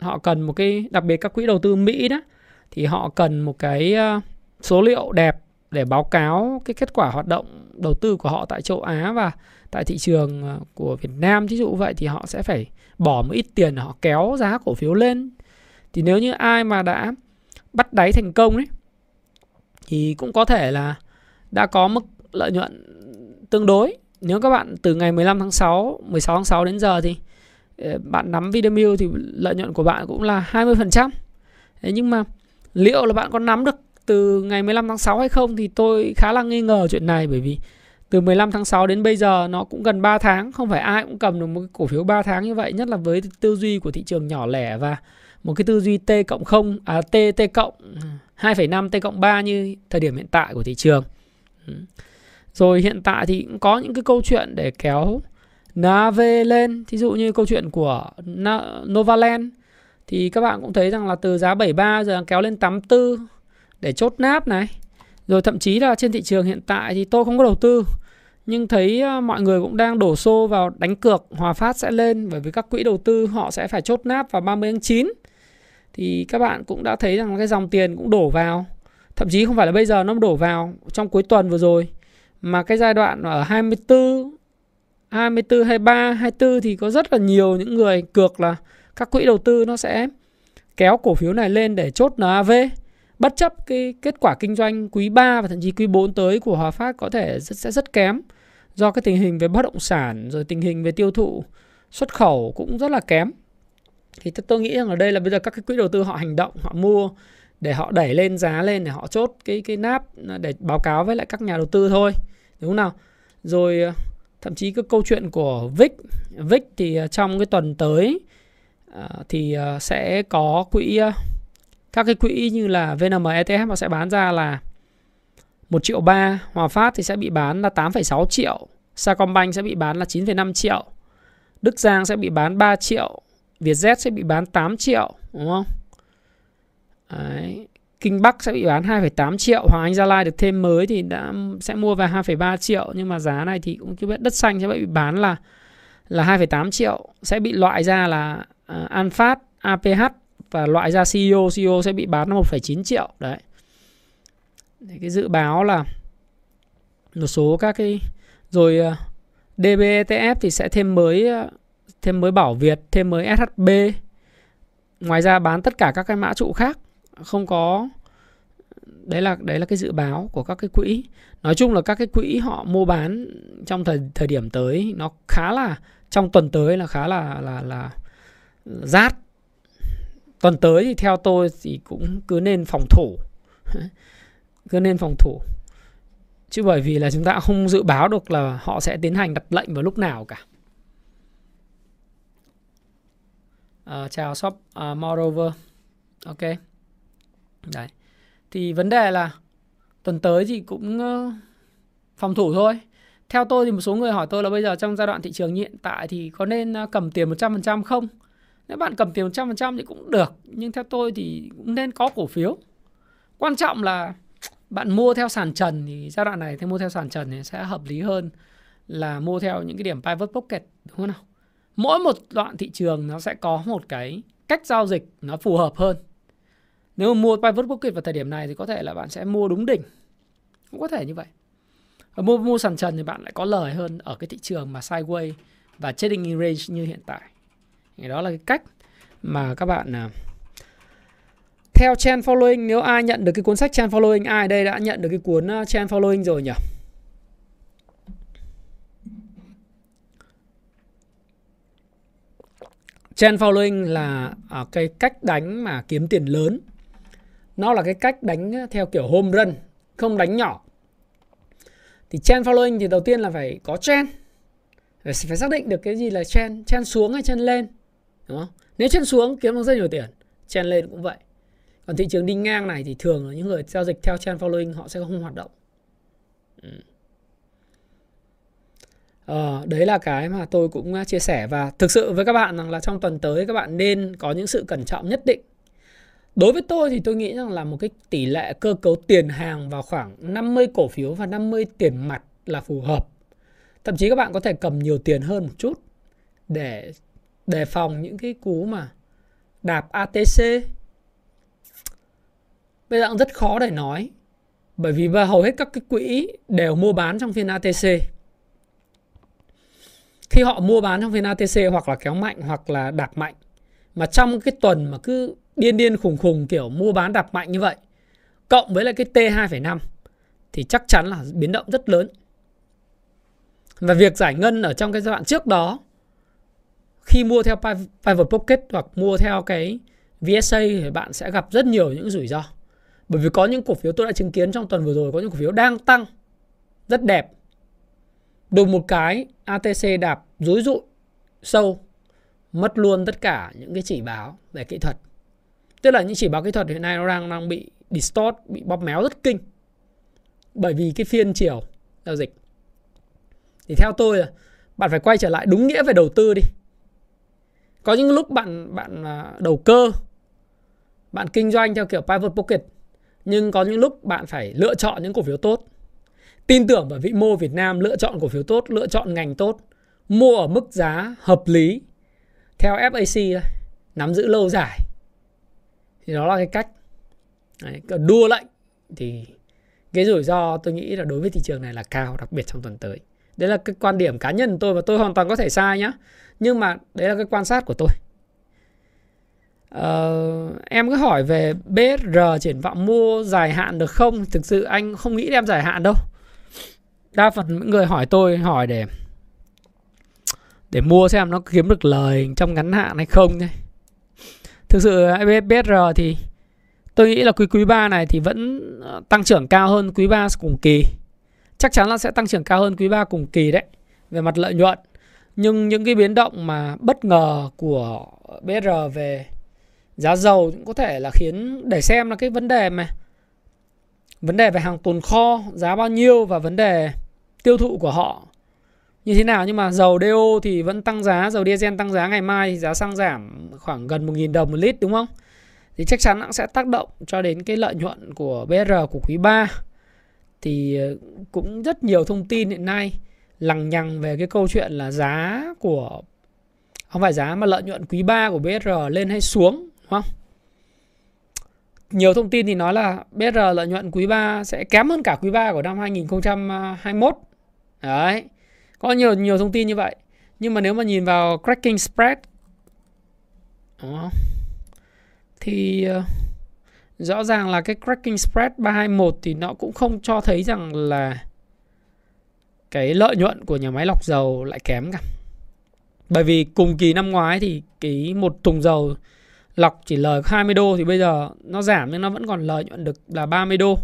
Họ cần một cái đặc biệt các quỹ đầu tư Mỹ đó thì họ cần một cái à, số liệu đẹp để báo cáo cái kết quả hoạt động đầu tư của họ tại châu Á và tại thị trường à, của Việt Nam ví dụ vậy thì họ sẽ phải bỏ một ít tiền để họ kéo giá cổ phiếu lên thì nếu như ai mà đã bắt đáy thành công ấy, thì cũng có thể là đã có mức lợi nhuận tương đối. Nếu các bạn từ ngày 15 tháng 6 16 tháng 6 đến giờ thì ờ, bạn nắm Vinamilk thì lợi nhuận của bạn cũng là 20% Thế nhưng mà liệu là bạn có nắm được từ ngày 15 tháng 6 hay không thì tôi khá là nghi ngờ chuyện này, bởi vì từ 15 tháng 6 đến bây giờ nó cũng gần 3 tháng, không phải ai cũng cầm được một cổ phiếu 3 tháng như vậy, nhất là với tư duy của thị trường nhỏ lẻ và một cái tư duy T cộng 0 à T T cộng 2,5 T cộng 3 như thời điểm hiện tại của thị trường. Ừ. Rồi hiện tại thì cũng có những cái câu chuyện để kéo NAV lên, thí dụ như câu chuyện của Novaland thì các bạn cũng thấy rằng là từ giá 73 giờ kéo lên 84 để chốt náp này. Rồi thậm chí là trên thị trường hiện tại thì tôi không có đầu tư nhưng thấy ờ, mọi người cũng đang đổ xô vào đánh cược Hòa Phát sẽ lên bởi vì các quỹ đầu tư họ sẽ phải chốt náp vào 30 tháng 9 thì các bạn cũng đã thấy rằng cái dòng tiền cũng đổ vào. Thậm chí không phải là bây giờ nó đổ vào trong cuối tuần vừa rồi mà cái giai đoạn ở 24 24 23 24 thì có rất là nhiều những người cược là các quỹ đầu tư nó sẽ kéo cổ phiếu này lên để chốt NAV bất chấp cái kết quả kinh doanh quý 3 và thậm chí quý 4 tới của Hòa Phát có thể rất, sẽ rất kém. Do cái tình hình về bất động sản rồi tình hình về tiêu thụ xuất khẩu cũng rất là kém thì tôi nghĩ rằng ở đây là bây giờ các cái quỹ đầu tư họ hành động họ mua để họ đẩy lên giá lên để họ chốt cái cái nắp để báo cáo với lại các nhà đầu tư thôi đúng không nào? Rồi ờ, thậm chí cái câu chuyện của VIX VIX thì ờ, trong cái tuần tới ờ, thì sẽ có quỹ các cái quỹ như là VNM ETH họ sẽ bán ra là 1 triệu 3 Hòa Phát thì sẽ bị bán là 8,6 triệu Sacombank sẽ bị bán là 9,5 triệu Đức Giang sẽ bị bán 3 triệu Vietjet sẽ bị bán 8 triệu đúng không? Đấy. Kinh Bắc sẽ bị bán 2,8 triệu Hoàng Anh Gia Lai được thêm mới thì đã sẽ mua về 2,3 triệu nhưng mà giá này thì cũng chưa biết đất xanh sẽ bị bán là là 2,8 triệu. Sẽ bị loại ra là à, uh, Phát APH và loại ra CEO CEO sẽ bị bán 1,9 triệu. Đấy. Để cái dự báo là một số các cái rồi à, uh, DBETF thì sẽ thêm mới uh, thêm mới Bảo Việt, thêm mới SHB ngoài ra bán tất cả các cái mã trụ khác, không có, đấy là đấy là cái dự báo của các cái quỹ. Nói chung là các cái quỹ họ mua bán trong thời thời điểm tới, nó khá là, trong tuần tới là khá là là là rát. Tuần tới thì theo tôi thì cũng cứ nên phòng thủ. Cứ nên phòng thủ. Chứ bởi vì là chúng ta không dự báo được là họ sẽ tiến hành đặt lệnh vào lúc nào cả. Uh, chào shop uh, moreover. Ok. Đấy. Thì vấn đề là tuần tới thì cũng uh, phòng thủ thôi. Theo tôi thì một số người hỏi tôi là bây giờ trong giai đoạn thị trường hiện tại thì có nên cầm tiền 100% không? Nếu bạn cầm tiền 100% thì cũng được nhưng theo tôi thì cũng nên có cổ phiếu. Quan trọng là bạn mua theo sàn trần thì giai đoạn này thì mua theo sàn trần thì sẽ hợp lý hơn là mua theo những cái điểm private pocket đúng không nào? Mỗi một đoạn thị trường nó sẽ có một cái cách giao dịch nó phù hợp hơn. Nếu mà mua private pocket vào thời điểm này thì có thể là bạn sẽ mua đúng đỉnh. Cũng có thể như vậy. Và mua mua sàn trần thì bạn lại có lời hơn ở cái thị trường mà sideways và trading in range như hiện tại. Thì đó là cái cách mà các bạn à, theo trend following. Nếu ai nhận được cái cuốn sách trend following, ai đây đã nhận được cái cuốn à, trend following rồi nhỉ? Trend following là à, cái cách đánh mà kiếm tiền lớn. Nó là cái cách đánh theo kiểu home run không đánh nhỏ. Thì trend following thì đầu tiên là phải có trend phải, phải xác định được cái gì là trend trend xuống hay trend lên đúng không? Nếu trend xuống kiếm được rất nhiều tiền trend lên cũng vậy. Còn thị trường đi ngang này thì thường là những người giao dịch theo trend following họ sẽ không hoạt động. Ừ. Ờ, đấy là cái mà tôi cũng à, chia sẻ và thực sự với các bạn rằng là trong tuần tới các bạn nên có những sự cẩn trọng nhất định. Đối với tôi thì tôi nghĩ rằng là một cái tỷ lệ cơ cấu tiền hàng vào khoảng 50 cổ phiếu và 50 tiền mặt là phù hợp. Thậm chí các bạn có thể cầm nhiều tiền hơn một chút để đề phòng những cái cú mà đạp ATC. Bây giờ cũng rất khó để nói bởi vì hầu hết các cái quỹ đều mua bán trong phiên ATC khi họ mua bán trong phiên ATC hoặc là kéo mạnh hoặc là đạp mạnh mà trong cái tuần mà cứ điên điên khùng khùng kiểu mua bán đạp mạnh như vậy cộng với lại cái T2,5 thì chắc chắn là biến động rất lớn. Và việc giải ngân ở trong cái giai đoạn trước đó khi mua theo Private Pocket hoặc mua theo cái VSA thì bạn sẽ gặp rất nhiều những rủi ro. Bởi vì có những cổ phiếu tôi đã chứng kiến trong tuần vừa rồi có những cổ phiếu đang tăng rất đẹp đùng một cái ATC đạp rối rụi, sâu, mất luôn tất cả những cái chỉ báo về kỹ thuật. Tức là những chỉ báo kỹ thuật hiện nay nó đang đang bị distort, bị bóp méo rất kinh. Bởi vì cái phiên chiều giao dịch. Thì theo tôi là bạn phải quay trở lại đúng nghĩa về đầu tư đi. Có những lúc bạn bạn à, đầu cơ, bạn kinh doanh theo kiểu private pocket, nhưng có những lúc bạn phải lựa chọn những cổ phiếu tốt tin tưởng vào vĩ mô Việt Nam lựa chọn cổ phiếu tốt, lựa chọn ngành tốt, mua ở mức giá hợp lý theo FAC nắm giữ lâu dài. Thì đó là cái cách. Đấy, đua lệnh thì cái rủi ro tôi nghĩ là đối với thị trường này là cao, đặc biệt trong tuần tới. Đấy là cái quan điểm cá nhân tôi và tôi hoàn toàn có thể sai nhá. Nhưng mà đấy là cái quan sát của tôi. ờ, em cứ hỏi về BR triển vọng mua dài hạn được không? Thực sự anh không nghĩ đem dài hạn đâu đa phần những người hỏi tôi, hỏi để để mua xem nó kiếm được lời trong ngắn hạn hay không nhé. Thực sự BSR thì tôi nghĩ là quý quý 3 này thì vẫn ờ, tăng trưởng cao hơn quý 3 cùng kỳ. Chắc chắn là sẽ tăng trưởng cao hơn quý 3 cùng kỳ đấy, về mặt lợi nhuận. Nhưng những cái biến động mà bất ngờ của BR về giá dầu cũng có thể là khiến, để xem là cái vấn đề mà, vấn đề về hàng tồn kho giá bao nhiêu và vấn đề tiêu thụ của họ như thế nào. Nhưng mà dầu DO thì vẫn tăng giá, dầu diesel tăng giá, ngày mai thì giá xăng giảm khoảng gần 1.000 đồng một lít, đúng không? Thì chắc chắn nó sẽ tác động cho đến cái lợi nhuận của BR của quý 3 thì ờ, cũng rất nhiều thông tin hiện nay lằng nhằng về cái câu chuyện là giá của, không phải giá mà lợi nhuận quý 3 của BR lên hay xuống, đúng không? Nhiều thông tin thì nói là BR lợi nhuận quý 3 sẽ kém hơn cả quý 3 của năm 2021. Đấy. Có nhiều nhiều thông tin như vậy. Nhưng mà nếu mà nhìn vào cracking spread đó, thì uh, rõ ràng là cái cracking spread 321 thì nó cũng không cho thấy rằng là cái lợi nhuận của nhà máy lọc dầu lại kém cả. Bởi vì cùng kỳ năm ngoái thì cái một thùng dầu lọc chỉ lời 20 đô thì bây giờ nó giảm nhưng nó vẫn còn lợi nhuận được là 30 đô.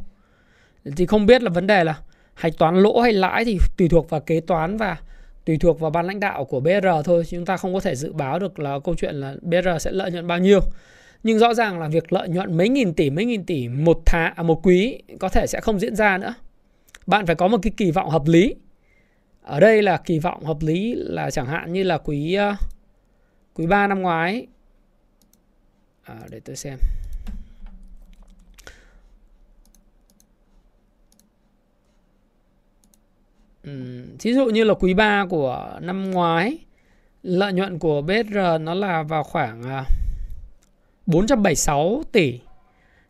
Thì không biết là vấn đề là hạch toán lỗ hay lãi thì tùy thuộc vào kế toán và tùy thuộc vào ban lãnh đạo của BR thôi. Chúng ta không có thể dự báo được là câu chuyện là BR sẽ lợi nhuận bao nhiêu. Nhưng rõ ràng là việc lợi nhuận mấy nghìn tỷ, mấy nghìn tỷ một tháng, à, một quý có thể sẽ không diễn ra nữa. Bạn phải có một cái kỳ vọng hợp lý. Ở đây là kỳ vọng hợp lý là chẳng hạn như là quý à, quý 3 năm ngoái à, để tôi xem Ừ, thí dụ như là quý 3 của năm ngoái, lợi nhuận của BR nó là vào khoảng à, 476 tỷ.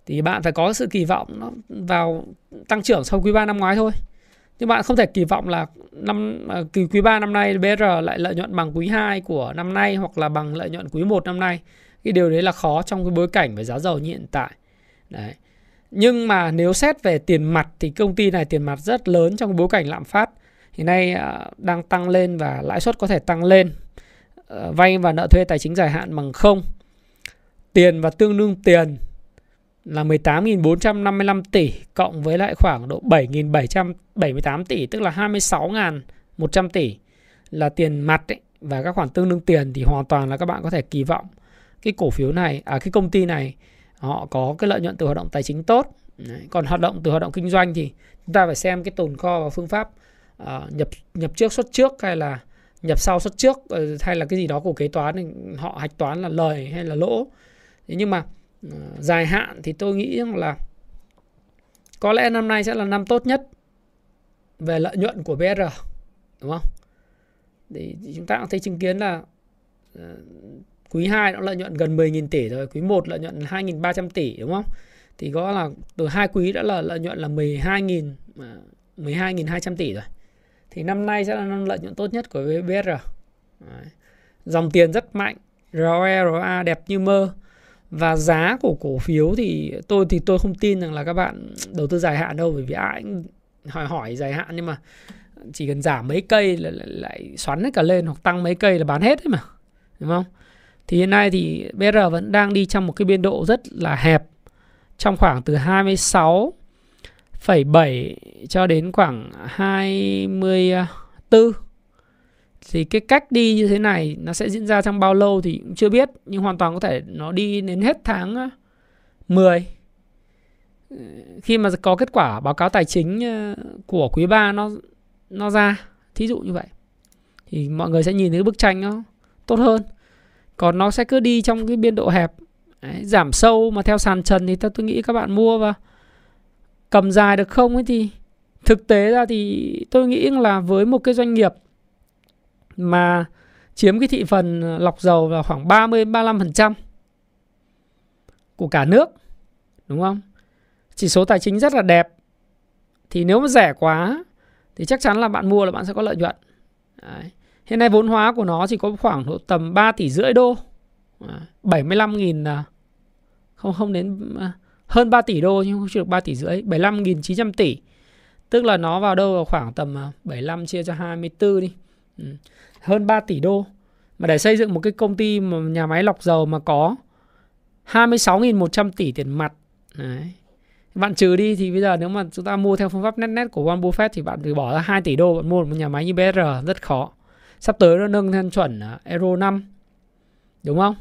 Thì bạn phải có sự kỳ vọng nó vào tăng trưởng sau quý 3 năm ngoái thôi. Nhưng bạn không thể kỳ vọng là năm à, kỳ, quý 3 năm nay BR lại lợi nhuận bằng quý 2 của năm nay hoặc là bằng lợi nhuận quý 1 năm nay. Cái điều đấy là khó trong cái bối cảnh về giá dầu như hiện tại. Đấy nhưng mà nếu xét về tiền mặt thì công ty này tiền mặt rất lớn trong bối cảnh lạm phát. Hiện nay à, đang tăng lên và lãi suất có thể tăng lên. Ờ, vay và nợ thuê tài chính dài hạn bằng không. Tiền và tương đương tiền là 18.455 tỷ cộng với lại khoảng độ 7.778 tỷ tức là 26.100 tỷ là tiền mặt ấy, và các khoản tương đương tiền thì hoàn toàn là các bạn có thể kỳ vọng. Cái cổ phiếu này à cái công ty này họ có cái lợi nhuận từ hoạt động tài chính tốt Đấy. còn hoạt động từ hoạt động kinh doanh thì chúng ta phải xem cái tồn kho và phương pháp uh, nhập nhập trước xuất trước hay là nhập sau xuất trước ờ, hay là cái gì đó của kế toán thì họ hạch toán là lời hay là lỗ thế nhưng mà uh, dài hạn thì tôi nghĩ rằng là có lẽ năm nay sẽ là năm tốt nhất về lợi nhuận của BR đúng không thì chúng ta cũng thấy chứng kiến là uh, quý 2 nó lợi nhuận gần 10.000 tỷ rồi quý 1 lợi nhuận 2.300 tỷ đúng không? Thì có là từ hai quý đã là lợi nhuận là 12.000 12.200 tỷ rồi. Thì năm nay sẽ là năm lợi nhuận tốt nhất của BSR Đấy. dòng tiền rất mạnh ROE ROA đẹp như mơ. Và giá của cổ phiếu thì tôi thì tôi không tin rằng là các bạn đầu tư dài hạn đâu bởi vì ai cũng hỏi hỏi dài hạn nhưng mà chỉ cần giảm mấy cây là lại, lại xoắn hết cả lên hoặc tăng mấy cây là bán hết ấy mà đúng không? Thì hiện nay thì BR vẫn đang đi trong một cái biên độ rất là hẹp trong khoảng từ 26,7 cho đến khoảng 24 thì cái cách đi như thế này nó sẽ diễn ra trong bao lâu thì cũng chưa biết nhưng hoàn toàn có thể nó đi đến hết tháng ờ, 10 khi mà có kết quả báo cáo tài chính ờ, của quý 3 nó nó ra thí dụ như vậy thì mọi người sẽ nhìn thấy bức tranh nó tốt hơn còn nó sẽ cứ đi trong cái biên độ hẹp Đấy, giảm sâu mà theo sàn trần thì tôi, tôi nghĩ các bạn mua và cầm dài được không ấy thì thực tế ra thì tôi nghĩ là với một cái doanh nghiệp mà chiếm cái thị phần lọc dầu là khoảng 30 35% của cả nước đúng không? Chỉ số tài chính rất là đẹp thì nếu mà rẻ quá thì chắc chắn là bạn mua là bạn sẽ có lợi nhuận. Đấy. Hiện nay vốn hóa của nó chỉ có khoảng độ tầm 3 tỷ rưỡi đô. À, 75 nghìn à, không không đến à, hơn 3 tỷ đô nhưng không chưa được 3 tỷ rưỡi, 75.900 tỷ. Tức là nó vào đâu vào khoảng tầm à, 75 chia cho 24 đi. Ừ. Hơn 3 tỷ đô. Mà để xây dựng một cái công ty mà nhà máy lọc dầu mà có 26.100 tỷ tiền mặt. Đấy. Bạn trừ đi thì bây giờ nếu mà chúng ta mua theo phương pháp net net của Warren Buffett thì bạn phải bỏ ra 2 tỷ đô bạn mua một nhà máy như BR rất khó sắp tới nó nâng lên chuẩn à, Euro 5 đúng không?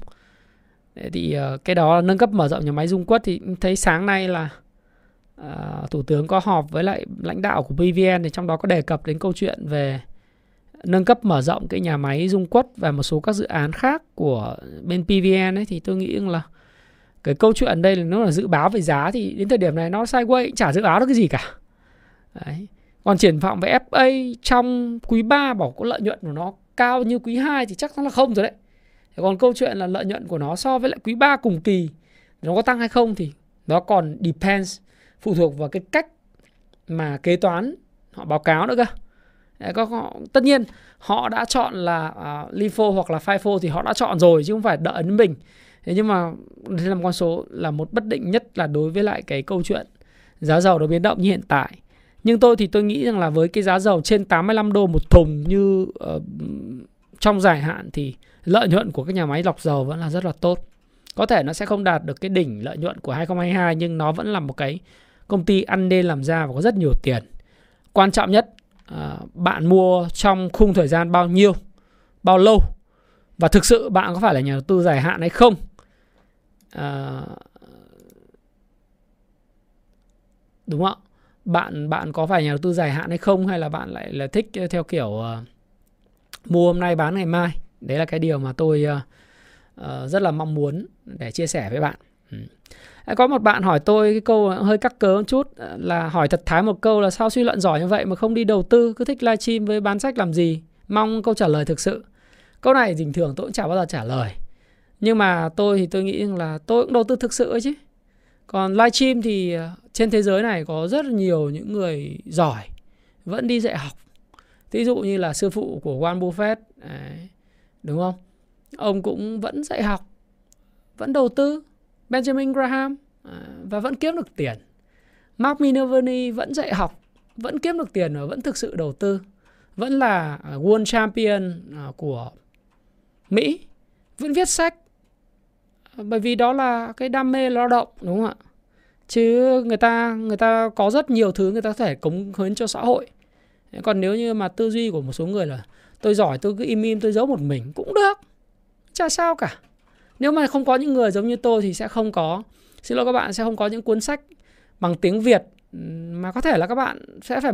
Thì ờ, cái đó nâng cấp mở rộng nhà máy Dung Quất thì thấy sáng nay là uh, thủ tướng có họp với lại lãnh đạo của PVN thì trong đó có đề cập đến câu chuyện về nâng cấp mở rộng cái nhà máy Dung Quất và một số các dự án khác của bên PVN ấy. Thì tôi nghĩ là cái câu chuyện đây là nó là dự báo về giá thì đến thời điểm này nó sideways chả dự báo được cái gì cả. Đấy. Còn triển vọng về FA trong quý 3 bảo có lợi nhuận của nó cao như quý 2 thì chắc chắn là không rồi đấy. Còn câu chuyện là lợi nhuận của nó so với lại quý 3 cùng kỳ nó có tăng hay không thì nó còn depends phụ thuộc vào cái cách mà kế toán họ báo cáo nữa cơ. Đấy, có, họ, tất nhiên họ đã chọn là à, uh, LIFO hoặc là FIFO thì họ đã chọn rồi chứ không phải đợi đến mình. Thế nhưng mà đây là một con số là một bất định nhất là đối với lại cái câu chuyện giá dầu nó biến động như hiện tại nhưng tôi thì tôi nghĩ rằng là với cái giá dầu trên 85 đô một thùng như uh, trong dài hạn thì lợi nhuận của các nhà máy lọc dầu vẫn là rất là tốt. Có thể nó sẽ không đạt được cái đỉnh lợi nhuận của 2022 nhưng nó vẫn là một cái công ty ăn nên làm ra và có rất nhiều tiền. Quan trọng nhất uh, bạn mua trong khung thời gian bao nhiêu, bao lâu và thực sự bạn có phải là nhà đầu tư dài hạn hay không. Uh, đúng không ạ? Bạn bạn có phải nhà đầu tư dài hạn hay không hay là bạn lại là thích ờ, theo kiểu uh, mua hôm nay bán ngày mai? Đấy là cái điều mà tôi uh, uh, rất là mong muốn để chia sẻ với bạn. Ừ. có một bạn hỏi tôi cái câu hơi cắt cớ một chút là hỏi thật thái một câu là sao suy luận giỏi như vậy mà không đi đầu tư cứ thích livestream với bán sách làm gì? Mong câu trả lời thực sự. Câu này bình thường tôi cũng chả bao giờ trả lời. Nhưng mà tôi thì tôi nghĩ là tôi cũng đầu tư thực sự ấy chứ. Còn livestream thì trên thế giới này có rất nhiều những người giỏi vẫn đi dạy học. Ví dụ như là sư phụ của Warren Buffett đấy, đúng không? Ông cũng vẫn dạy học vẫn đầu tư. Benjamin Graham à, và vẫn kiếm được tiền. Mark Minervini vẫn dạy học vẫn kiếm được tiền và vẫn thực sự đầu tư. Vẫn là à, world champion à, của Mỹ. Vẫn viết sách bởi vì đó là cái đam mê lao động đúng không ạ? Chứ người ta người ta có rất nhiều thứ người ta có thể cống hiến cho xã hội. Còn nếu như mà tư duy của một số người là tôi giỏi, tôi cứ im im, tôi giấu một mình, cũng được. Chả sao cả. Nếu mà không có những người giống như tôi thì sẽ không có, xin lỗi các bạn, sẽ không có những cuốn sách bằng tiếng việt mà có thể là các bạn sẽ phải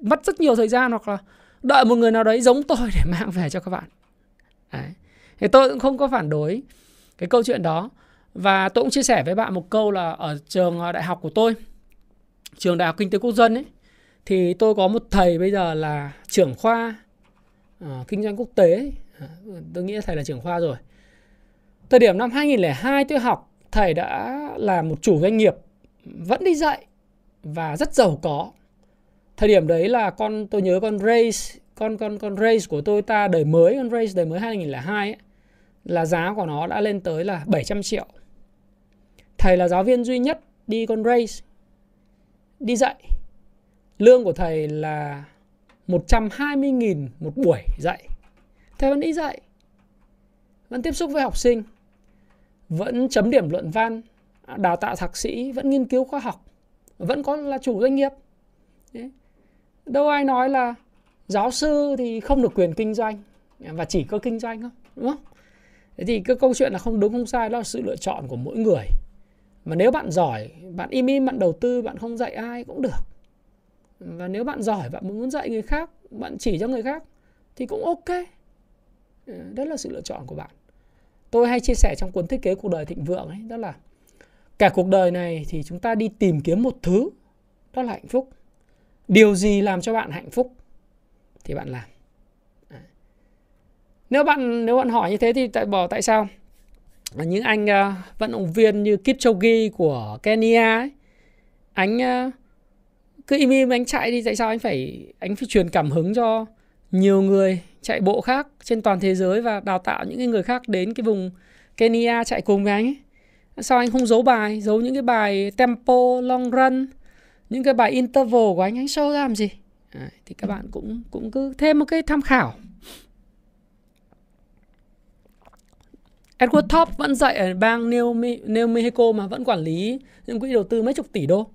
mất rất nhiều thời gian hoặc là đợi một người nào đấy giống tôi để mang về cho các bạn. Đấy. thì tôi cũng không có phản đối cái câu chuyện đó và tôi cũng chia sẻ với bạn một câu là ở trường à, đại học của tôi trường đại học kinh tế quốc dân ấy thì tôi có một thầy bây giờ là trưởng khoa uh, kinh doanh quốc tế à, tôi nghĩ thầy là trưởng khoa rồi. Thời điểm năm 2002 tôi học thầy đã là một chủ doanh nghiệp vẫn đi dạy và rất giàu có. Thời điểm đấy là con tôi nhớ con race con con con race của tôi ta đời mới con race đời mới 2002 ấy, là giá của nó đã lên tới là 700 triệu thầy là giáo viên duy nhất đi con race, đi dạy. Lương của thầy là 120.000 một buổi dạy. Thầy vẫn đi dạy, vẫn tiếp xúc với học sinh, vẫn chấm điểm luận văn, đào tạo thạc sĩ, vẫn nghiên cứu khoa học, vẫn có là chủ doanh nghiệp. Đấy. đâu ai nói là giáo sư thì không được quyền kinh doanh và chỉ có kinh doanh không đúng không? Thế thì cái câu chuyện là không đúng, không sai, đó là sự lựa chọn của mỗi người mà nếu bạn giỏi, bạn im im, bạn đầu tư, bạn không dạy ai cũng được. Và nếu bạn giỏi, bạn muốn dạy người khác, bạn chỉ cho người khác, thì cũng ok. Ừ, đó là sự lựa chọn của bạn. Tôi hay chia sẻ trong cuốn thiết kế cuộc đời thịnh vượng ấy, đó là cả cuộc đời này thì chúng ta đi tìm kiếm một thứ, đó là hạnh phúc. Điều gì làm cho bạn hạnh phúc thì bạn làm. Nếu bạn nếu bạn hỏi như thế thì tại, bỏ tại sao? Những anh uh, vận động viên như Kipchoge của Kenya ấy, anh uh, cứ im im anh chạy đi tại sao anh phải anh phải truyền cảm hứng cho nhiều người chạy bộ khác trên toàn thế giới và đào tạo những người khác đến cái vùng Kenya chạy cùng với anh ấy. Sao anh không giấu bài, giấu những cái bài tempo, long run, những cái bài interval của anh anh show ra làm gì? À, thì các bạn cũng cũng cứ thêm một cái tham khảo. Edward Top vẫn dạy ở bang New, New Mexico mà vẫn quản lý những quỹ đầu tư mấy chục tỷ đô.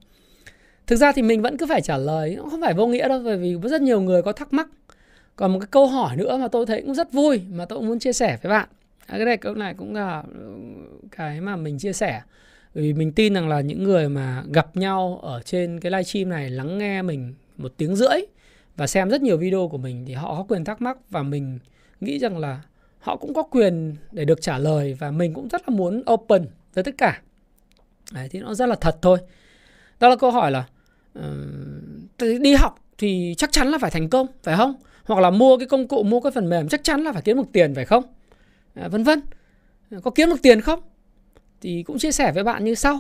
Thực ra thì mình vẫn cứ phải trả lời, nó không phải vô nghĩa đâu bởi vì rất nhiều người có thắc mắc. Còn một cái câu hỏi nữa mà tôi thấy cũng rất vui mà tôi cũng muốn chia sẻ với bạn. À, cái này câu này cũng là cái mà mình chia sẻ. Vì mình tin rằng là những người mà gặp nhau ở trên cái livestream này lắng nghe mình một tiếng rưỡi và xem rất nhiều video của mình thì họ có quyền thắc mắc và mình nghĩ rằng là họ cũng có quyền để được trả lời và mình cũng rất là muốn open với tất cả. Đấy, thì nó rất là thật thôi. Đó là câu hỏi là uh, đi học thì chắc chắn là phải thành công phải không? Hoặc là mua cái công cụ mua cái phần mềm chắc chắn là phải kiếm được tiền phải không? À, vân vân. Có kiếm được tiền không? Thì cũng chia sẻ với bạn như sau.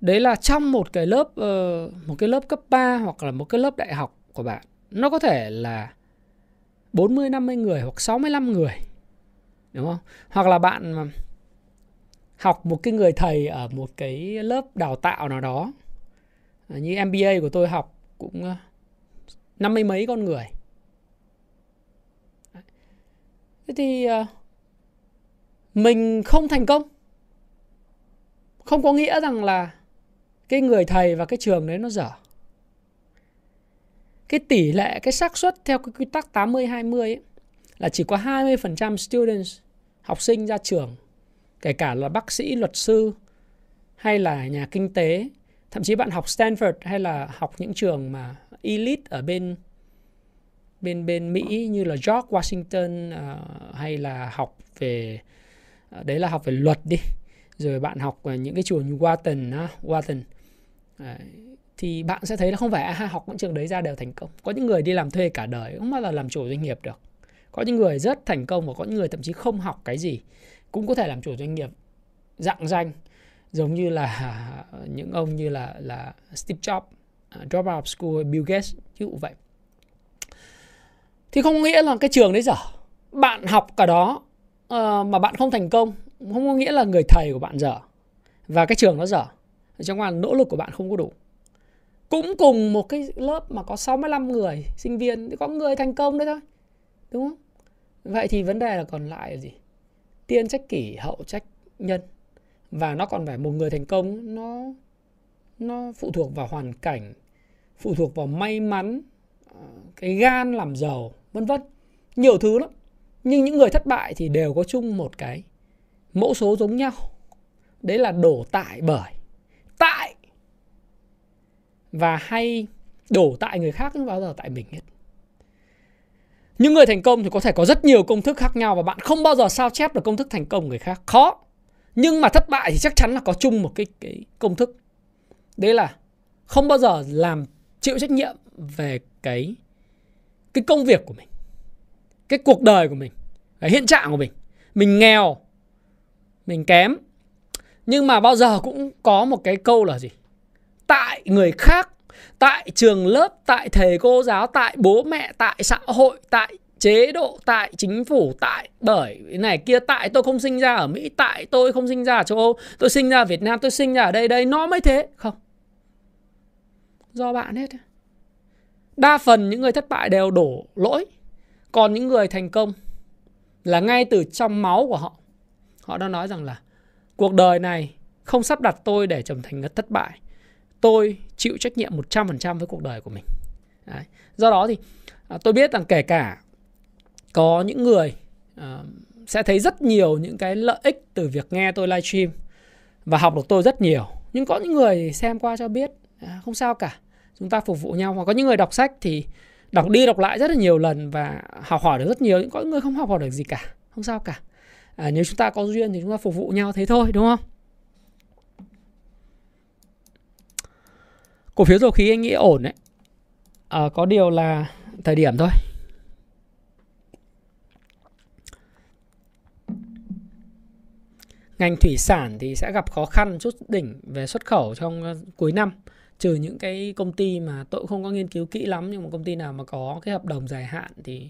Đấy là trong một cái lớp uh, một cái lớp cấp 3 hoặc là một cái lớp đại học của bạn nó có thể là 40 50 người hoặc 65 người, đúng không? Hoặc là bạn à, học một cái người thầy ở một cái lớp đào tạo nào đó. À, như MBA của tôi học cũng à, năm mươi mấy con người. Thế thì mình không thành công. Không có nghĩa rằng là cái người thầy và cái trường đấy nó dở cái tỷ lệ cái xác suất theo cái quy tắc 80 20 ấy, là chỉ có 20% students học sinh ra trường kể cả là bác sĩ, luật sư hay là nhà kinh tế, thậm chí bạn học Stanford hay là học những trường mà elite ở bên bên bên Mỹ như là George Washington uh, hay là học về uh, đấy là học về luật đi rồi bạn học ở những cái trường như Wharton uh, Wharton uh, thì bạn sẽ thấy là không phải ai học những trường đấy ra đều thành công. Có những người đi làm thuê cả đời không bao giờ làm chủ doanh nghiệp được. Có những người rất thành công và có những người thậm chí không học cái gì cũng có thể làm chủ doanh nghiệp dạng danh. Giống như là những ông như là là Steve Jobs, à, drop out of school, Bill Gates ví dụ vậy. Thì không nghĩa là cái trường đấy dở. Bạn học cả đó uh, mà bạn không thành công không có nghĩa là người thầy của bạn dở. Và cái trường nó dở. Trong ngoài nỗ lực của bạn không có đủ cũng cùng một cái lớp mà có 65 người sinh viên thì có người thành công đấy thôi, đúng không? Vậy thì vấn đề là còn lại là gì? Tiên trách kỷ, hậu trách nhân. Và nó còn phải một người thành công, nó nó phụ thuộc vào hoàn cảnh, phụ thuộc vào may mắn ờ, cái gan làm giàu, vân vân. Nhiều thứ lắm. Nhưng những người thất bại thì đều có chung một cái mẫu số giống nhau. Đấy là đổ tại bởi. Tại và hay đổ tại người khác không bao giờ tại mình hết. Những người thành công thì có thể có rất nhiều công thức khác nhau và bạn không bao giờ sao chép được công thức thành công người khác. Khó. Nhưng mà thất bại thì chắc chắn là có chung một cái cái công thức. Đấy là không bao giờ làm chịu trách nhiệm về cái cái công việc của mình, cái cuộc đời của mình, cái hiện trạng của mình. Mình nghèo, mình kém. Nhưng mà bao giờ cũng có một cái câu là gì? Tại người khác, tại trường lớp, tại thầy cô giáo, tại bố mẹ, tại xã hội, tại chế độ, tại chính phủ, tại bởi này kia, tại tôi không sinh ra ở mỹ, tại tôi không sinh ra ở châu âu, tôi sinh ra ở việt nam, tôi sinh ra ở đây đây, nó mới thế, không. Do bạn hết. Đa phần những người thất bại đều đổ lỗi. Còn những người thành công là ngay từ trong máu của họ. Họ đã nói rằng là, cuộc đời này không sắp đặt tôi để trở thành người thất bại tôi chịu trách nhiệm 100% với cuộc đời của mình. Đấy. do đó thì à, tôi biết rằng kể cả có những người à, sẽ thấy rất nhiều những cái lợi ích từ việc nghe tôi livestream và học được tôi rất nhiều. Nhưng có những người xem qua cho biết à, không sao cả chúng ta phục vụ nhau. Hoặc có những người đọc sách thì đọc đi đọc lại rất là nhiều lần và học hỏi được rất nhiều có những người không học hỏi được gì cả không sao cả. À, nếu chúng ta có duyên thì chúng ta phục vụ nhau thế thôi đúng không? Cổ phiếu dầu khí anh nghĩ ổn đấy. À, có điều là thời điểm thôi. Ngành thủy sản thì sẽ gặp khó khăn chút đỉnh về xuất khẩu trong ờ, cuối năm trừ những cái công ty mà tôi không có nghiên cứu kỹ lắm nhưng mà công ty nào mà có cái hợp đồng dài hạn thì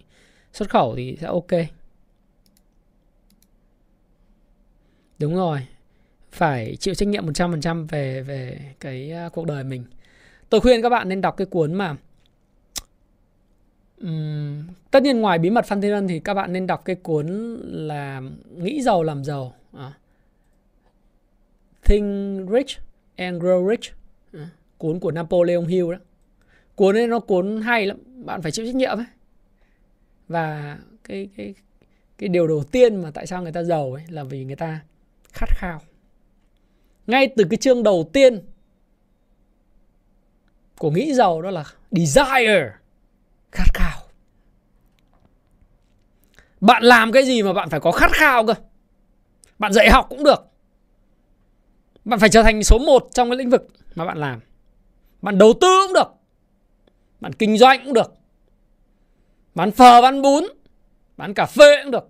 xuất khẩu thì sẽ ok. Đúng rồi phải chịu trách nhiệm 100% về về cái ờ, cuộc đời mình tôi khuyên các bạn nên đọc cái cuốn mà um, tất nhiên ngoài bí mật Phan Thiên Ân thì các bạn nên đọc cái cuốn là nghĩ giàu làm giàu à. Think Rich and Grow Rich à. cuốn của Napoleon Hill đó cuốn ấy nó cuốn hay lắm bạn phải chịu trách nhiệm ấy và cái cái cái điều đầu tiên mà tại sao người ta giàu ấy là vì người ta khát khao ngay từ cái chương đầu tiên của nghĩ giàu đó là desire, khát khao. Bạn làm cái gì mà bạn phải có khát khao cơ? Bạn dạy học cũng được. Bạn phải trở thành số 1 trong cái lĩnh vực mà bạn làm. Bạn đầu tư cũng được. Bạn kinh doanh cũng được. Bán phở, bán bún, bán cà phê cũng được.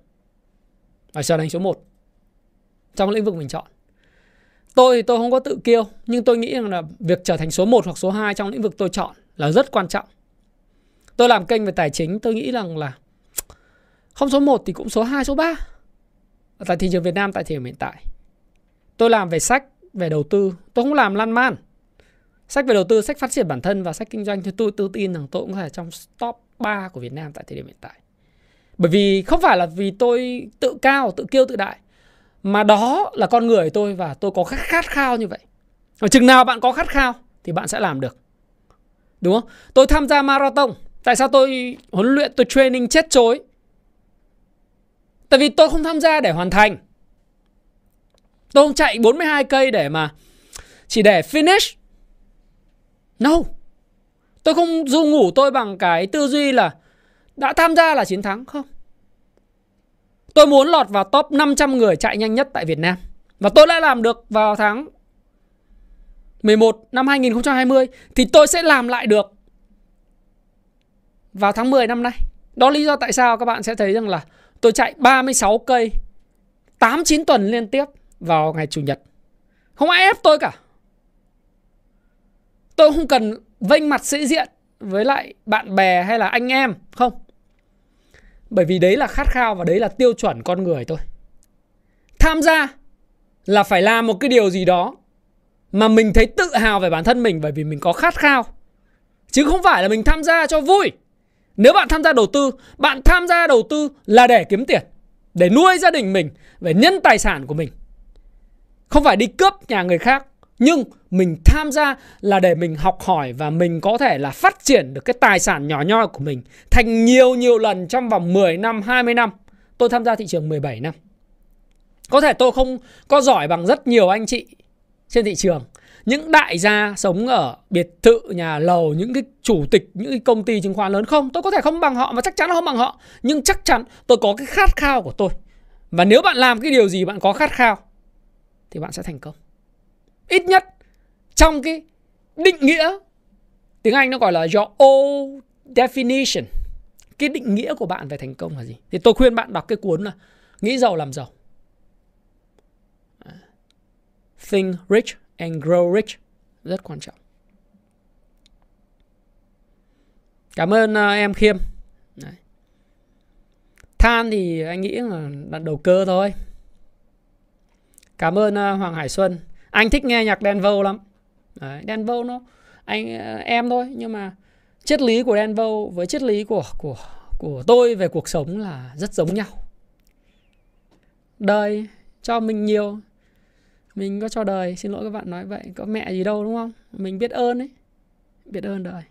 Phải trở thành số 1 trong lĩnh vực mình chọn tôi thì tôi không có tự kiêu, nhưng tôi nghĩ rằng là việc trở thành số 1 hoặc số 2 trong lĩnh vực tôi chọn là rất quan trọng. Tôi làm kênh về tài chính, tôi nghĩ rằng là không số 1 thì cũng số 2 số 3 ở tại thị trường Việt Nam, tại thời điểm hiện tại. Tôi làm về sách, về đầu tư, tôi không làm lan man. Sách về đầu tư, sách phát triển bản thân và sách kinh doanh, thì tôi tự tin rằng tôi cũng là trong top 3 của Việt Nam tại thời điểm hiện tại. Bởi vì không phải là vì tôi tự cao, tự kiêu, tự đại mà đó là con người tôi và tôi có khát, khát khao như vậy. Và chừng nào bạn có khát khao thì bạn sẽ làm được. Đúng không? Tôi tham gia marathon. Tại sao tôi huấn luyện tôi training chết chối? Tại vì tôi không tham gia để hoàn thành. Tôi không chạy 42 cây để mà chỉ để finish. No. Tôi không du ngủ tôi bằng cái tư duy là đã tham gia là chiến thắng. Không. Tôi muốn lọt vào top 500 người chạy nhanh nhất tại Việt Nam. Và tôi đã làm được vào tháng 11 năm 2020 thì tôi sẽ làm lại được vào tháng 10 năm nay. Đó lý do tại sao các bạn sẽ thấy rằng là tôi chạy 36 cây 8 9 tuần liên tiếp vào ngày chủ nhật. Không ai ép tôi cả. Tôi không cần vênh mặt sĩ diện với lại bạn bè hay là anh em, không. Bởi vì đấy là khát khao và đấy là tiêu chuẩn con người thôi. Tham gia là phải làm một cái điều gì đó mà mình thấy tự hào về bản thân mình bởi vì mình có khát khao. Chứ không phải là mình tham gia cho vui. Nếu bạn tham gia đầu tư, bạn tham gia đầu tư là để kiếm tiền, để nuôi gia đình mình, để nhân tài sản của mình. Không phải đi cướp nhà người khác, nhưng mình tham gia là để mình học hỏi và mình có thể là phát triển được cái tài sản nhỏ nhoi của mình thành nhiều nhiều lần trong vòng 10 năm, 20 năm. Tôi tham gia thị trường 17 năm. Có thể tôi không có giỏi bằng rất nhiều anh chị trên thị trường. Những đại gia sống ở biệt thự, nhà lầu, những cái chủ tịch, những cái công ty chứng khoán lớn không. Tôi có thể không bằng họ và chắc chắn không bằng họ. Nhưng chắc chắn tôi có cái khát khao của tôi. Và nếu bạn làm cái điều gì bạn có khát khao thì bạn sẽ thành công. Ít nhất trong cái định nghĩa tiếng Anh nó gọi là your old definition. Cái định nghĩa của bạn về thành công là gì? Thì tôi khuyên bạn đọc cái cuốn là Nghĩ giàu làm giàu. Think rich and grow rich rất quan trọng. Cảm ơn uh, em Khiêm. Đấy. Than thì anh nghĩ là đầu cơ thôi. Cảm ơn uh, Hoàng Hải Xuân. Anh thích nghe nhạc Đen lắm. Đấy, Đen nó anh ờ, em thôi nhưng mà triết lý của Đen với triết lý của của của tôi về cuộc sống là rất giống nhau. Đời cho mình nhiều mình có cho đời. Xin lỗi các bạn nói vậy có mẹ gì đâu đúng không? Mình biết ơn ấy biết ơn đời.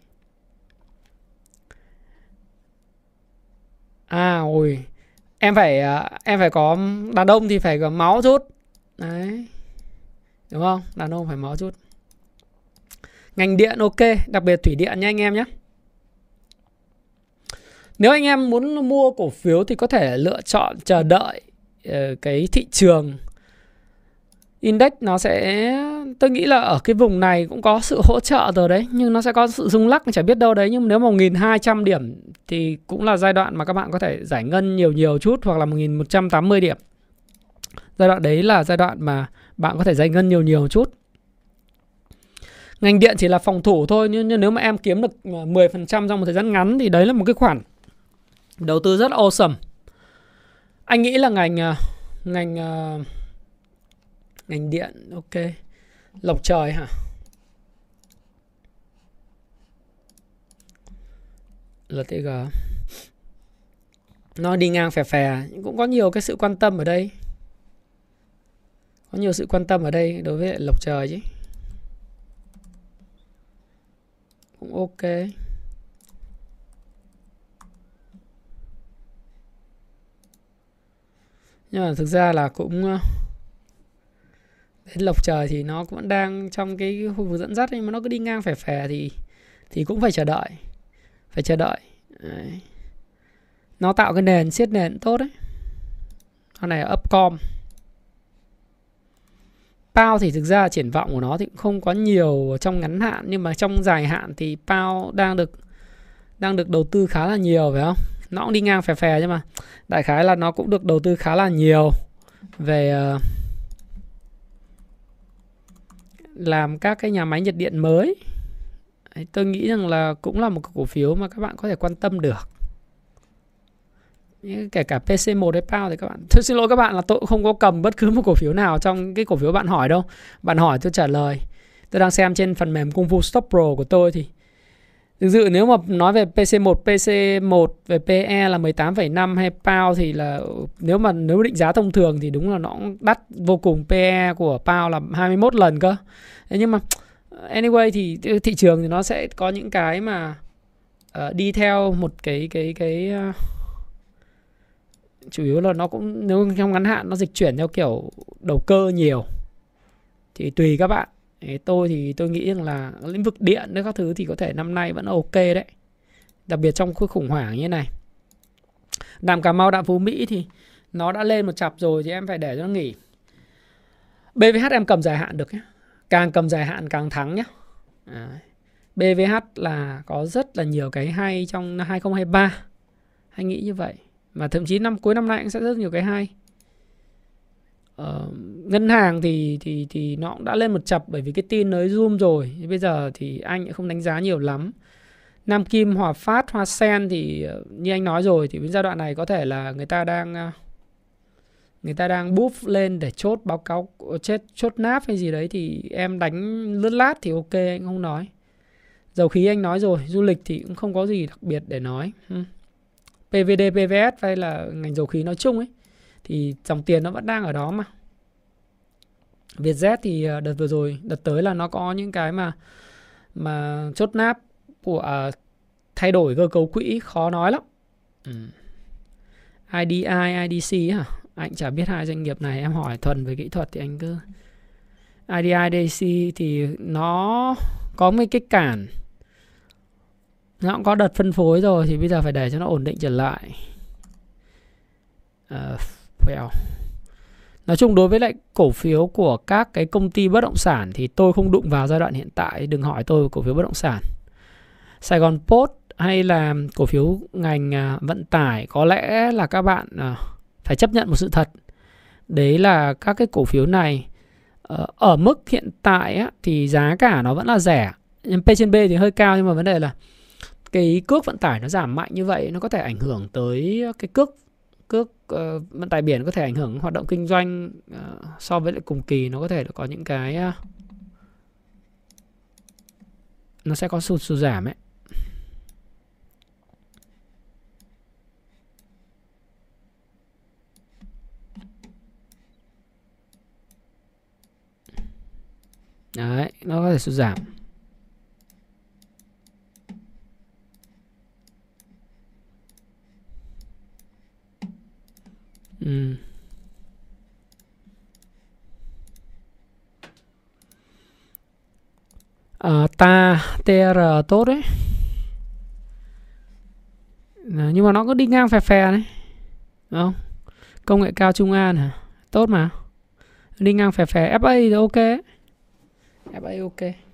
À ôi em phải ờ, em phải có đàn ông thì phải có máu chút. Đấy đúng không? Đàn ông phải máu chút. Ngành điện ok, đặc biệt thủy điện nha anh em nhé. Nếu anh em muốn mua cổ phiếu thì có thể lựa chọn chờ đợi ờ, cái thị trường index. Nó sẽ, tôi nghĩ là ở cái vùng này cũng có sự hỗ trợ rồi đấy, nhưng nó sẽ có sự rung lắc, chả biết đâu đấy. Nhưng nếu mà 1200 điểm thì cũng là giai đoạn mà các bạn có thể giải ngân nhiều nhiều chút, hoặc là 1180 điểm. Giai đoạn đấy là giai đoạn mà bạn có thể giải ngân nhiều nhiều chút. Ngành điện chỉ là phòng thủ thôi nhưng, nhưng nếu mà em kiếm được ờ, 10% trong một thời gian ngắn thì đấy là một cái khoản đầu tư rất awesome. Anh nghĩ là ngành ờ, ngành ờ, ngành điện ok. Lộc trời hả? LTG nó đi ngang phè phè cũng có nhiều cái sự quan tâm ở đây có nhiều sự quan tâm ở đây đối với lộc trời chứ. Cũng ok. Nhưng mà thực ra là cũng ờ, đến lộc trời thì nó cũng đang trong cái khu vực dẫn dắt nhưng mà nó cứ đi ngang phè phè thì thì cũng phải chờ đợi, phải chờ đợi. Đấy. nó tạo cái nền, siết nền tốt đấy. Con này upcom. Pao thì thực ra triển vọng của nó thì cũng không có nhiều trong ngắn hạn nhưng mà trong dài hạn thì Pao đang được đang được đầu tư khá là nhiều phải không? Nó cũng đi ngang phè phè nhưng mà. Đại khái là nó cũng được đầu tư khá là nhiều về uh, làm các cái nhà máy nhiệt điện mới. Tôi nghĩ rằng là cũng là một cổ phiếu mà các bạn có thể quan tâm được kể cả PC1 hay PAO thì các bạn tôi xin lỗi các bạn là tôi không có cầm bất cứ một cổ phiếu nào trong cái cổ phiếu bạn hỏi đâu. Bạn hỏi tôi trả lời. Tôi đang xem trên phần mềm Kung Fu Stop Pro của tôi thì Thực sự nếu mà nói về PC1, PC1 về PE là 18,5 hay PAO thì là nếu mà nếu định giá thông thường thì đúng là nó đắt vô cùng. PE của PAO là 21 lần cơ. Thế nhưng mà anyway thì thị trường thì nó sẽ có những cái mà uh, đi theo một cái cái cái uh, chủ yếu là nó cũng nếu trong ngắn hạn nó dịch chuyển theo kiểu đầu cơ nhiều thì tùy các bạn. Tôi thì tôi nghĩ rằng là lĩnh vực điện đấy các thứ thì có thể năm nay vẫn ok đấy. Đặc biệt trong khu khủng hoảng như này. Đàm cà mau đạm phú mỹ thì nó đã lên một chập rồi thì em phải để cho nó nghỉ. Bvh em cầm dài hạn được nhé càng cầm dài hạn càng thắng nhé à, bvh là có rất là nhiều cái hay trong 2023 anh nghĩ như vậy mà thậm chí năm cuối năm nay cũng sẽ rất nhiều cái hay. Uh, ngân hàng thì thì thì nó cũng đã lên một chập bởi vì cái tin nới zoom rồi. Bây giờ thì anh cũng không đánh giá nhiều lắm. Nam Kim, Hòa Phát, Hoa Sen thì ờ, như anh nói rồi thì đến giai đoạn này có thể là người ta đang ờ, người ta đang búp lên để chốt báo cáo chết chốt náp hay gì đấy thì em đánh lướt lát thì ok anh không nói. Dầu khí anh nói rồi du lịch thì cũng không có gì đặc biệt để nói. PVD PVS hay là ngành dầu khí nói chung ấy thì dòng tiền nó vẫn đang ở đó mà Vietjet thì ờ, đợt vừa rồi đợt tới là nó có những cái mà mà chốt náp của uh, thay đổi cơ cấu quỹ khó nói lắm. Ừ. IDI, IDC hả? Anh chả biết hai doanh nghiệp này em hỏi thuần về kỹ thuật thì anh cứ IDI, IDC thì nó có mấy cái cản nó cũng có đợt phân phối rồi thì bây giờ phải để cho nó ổn định trở lại. Ờ, uh, well. Nói chung đối với lại cổ phiếu của các cái công ty bất động sản thì tôi không đụng vào giai đoạn hiện tại, đừng hỏi tôi về cổ phiếu bất động sản. Sài Gòn Post hay là cổ phiếu ngành à, vận tải có lẽ là các bạn à, phải chấp nhận một sự thật. Đấy là các cái cổ phiếu này ờ, ở mức hiện tại thì giá cả nó vẫn là rẻ. Nhưng P trên B thì hơi cao nhưng mà vấn đề là cái cước vận tải nó giảm mạnh như vậy nó có thể ảnh hưởng tới cái cước cước uh, vận tải biển có thể ảnh hưởng hoạt động kinh doanh uh, so với lại cùng kỳ nó có thể có những cái uh, nó sẽ có sụt sụt giảm ấy Đấy, nó có thể sụt giảm. Ừ. À, ta TR tốt đấy. À, nhưng mà nó cứ đi ngang phè phè đấy. Đúng không? Công nghệ cao Trung An hả? Tốt mà. Đi ngang phè phè. FA thì ok FA ok.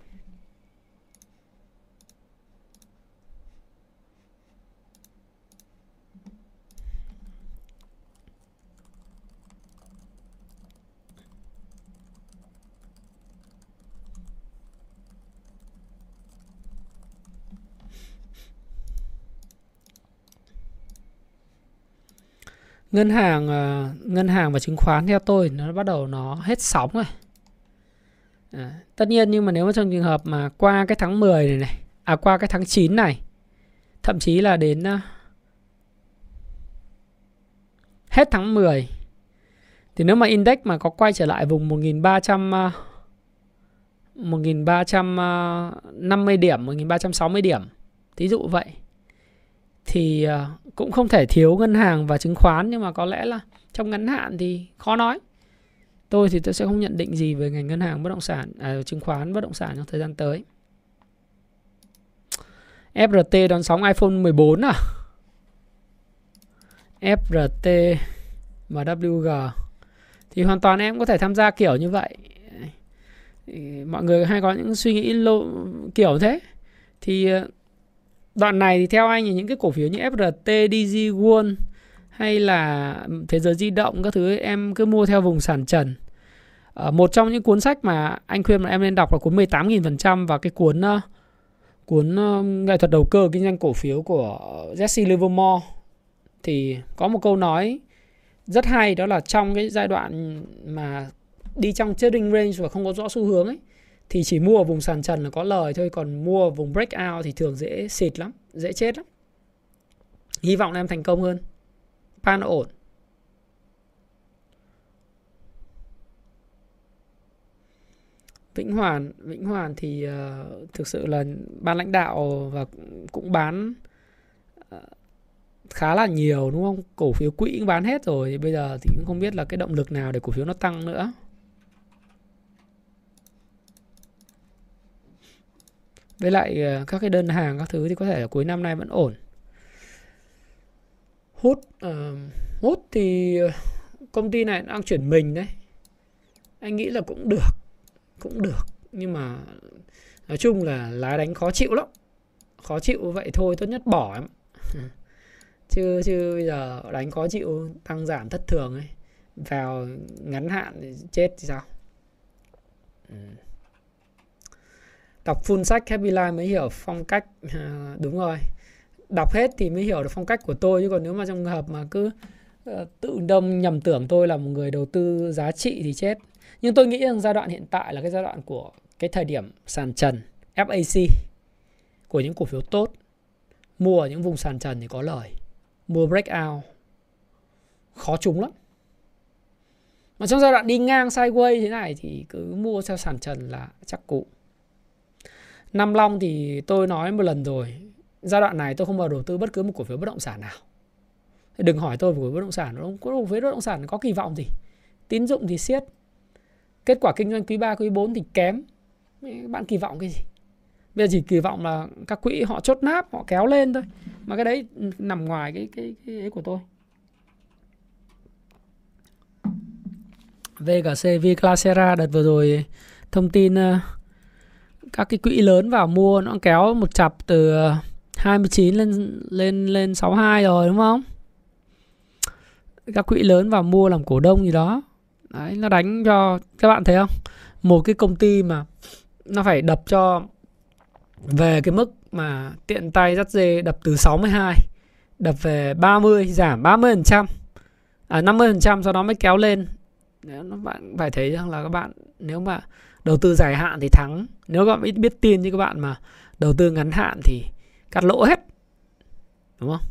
Ngân hàng ờ, ngân hàng và chứng khoán theo tôi nó bắt đầu nó hết sóng rồi. À, tất nhiên nhưng mà nếu mà trong trường hợp mà qua cái tháng 10 này này à qua cái tháng 9 này thậm chí là đến ờ, hết tháng 10 thì nếu mà index mà có quay trở lại vùng 1300 1350 điểm 1360 điểm thí dụ vậy thì cũng không thể thiếu ngân hàng và chứng khoán nhưng mà có lẽ là trong ngắn hạn thì khó nói. Tôi thì tôi sẽ không nhận định gì về ngành ngân hàng bất động sản à, chứng khoán bất động sản trong thời gian tới. FRT đón sóng iPhone 14 à? FRT và WG thì hoàn toàn em có thể tham gia kiểu như vậy. Mọi người hay có những suy nghĩ lô, kiểu thế. Thì ờ, đoạn này thì theo anh thì những cái cổ phiếu như FRT, DG World hay là ừ, thế giới di động các thứ em cứ mua theo vùng sàn trần. À, một trong những cuốn sách mà anh khuyên mà em nên đọc là cuốn 18.000% và cái cuốn uh, cuốn uh, nghệ thuật đầu cơ kinh doanh cổ phiếu của Jesse Livermore thì có một câu nói rất hay đó là trong cái giai đoạn mà đi trong trading range và không có rõ xu hướng ấy thì chỉ mua ở vùng sàn trần là có lời thôi còn mua ở vùng breakout thì thường dễ xịt lắm dễ chết lắm. Hy vọng là em thành công hơn. Pan ổn. Vĩnh Hoàn Vĩnh Hoàn thì uh, thực sự là ban lãnh đạo và cũng bán uh, khá là nhiều đúng không? Cổ phiếu quỹ cũng bán hết rồi thì bây giờ thì cũng không biết là cái động lực nào để cổ phiếu nó tăng nữa. Với lại ờ, các cái đơn hàng các thứ thì có thể là cuối năm nay vẫn ổn. Hút uh, hút thì ờ, công ty này đang chuyển mình đấy. Anh nghĩ là cũng được cũng được. Nhưng mà nói chung là lá đánh khó chịu lắm. Khó chịu vậy thôi tốt nhất bỏ em. Chứ chứ bây giờ đánh khó chịu tăng giảm thất thường ấy. Vào ngắn hạn thì chết thì sao? Ừ đọc full sách Happy Life mới hiểu phong cách à, đúng rồi. Đọc hết thì mới hiểu được phong cách của tôi chứ còn nếu mà trong hợp mà cứ uh, tự đông nhầm tưởng tôi là một người đầu tư giá trị thì chết. Nhưng tôi nghĩ rằng giai đoạn hiện tại là cái giai đoạn của cái thời điểm sàn trần FAC của những cổ phiếu tốt. Mua ở những vùng sàn trần thì có lời. Mua breakout khó trúng lắm. Mà trong giai đoạn đi ngang sideways thế này thì cứ mua theo sàn trần là chắc cụ Nam Long thì tôi nói một lần rồi giai đoạn này tôi không vào đầu tư bất cứ một cổ phiếu bất động sản nào. Đừng hỏi tôi về cổ phiếu bất động sản cổ phiếu bất động sản có kỳ vọng gì. Tín dụng thì siết kết quả kinh doanh quý 3, quý 4 thì kém. Bạn kỳ vọng cái gì? Bây giờ chỉ kỳ vọng là các quỹ họ chốt náp họ kéo lên thôi. Mà cái đấy nằm ngoài cái cái cái ấy của tôi. VGC Viclacera đợt vừa rồi thông tin uh, các cái quỹ lớn vào mua nó kéo một chập từ ờ, 29 lên lên lên 62 rồi đúng không? Các quỹ lớn vào mua làm cổ đông gì đó. Đấy, nó đánh cho các bạn thấy không? Một cái công ty mà nó phải đập cho về cái mức mà tiện tay dắt dê đập từ 62 đập về 30 giảm 30% à 50% sau đó mới kéo lên nếu bạn phải thấy rằng là các bạn nếu mà đầu tư dài hạn thì thắng. Nếu các bạn biết, biết tin như các bạn mà đầu tư ngắn hạn thì cắt lỗ hết. Đúng không?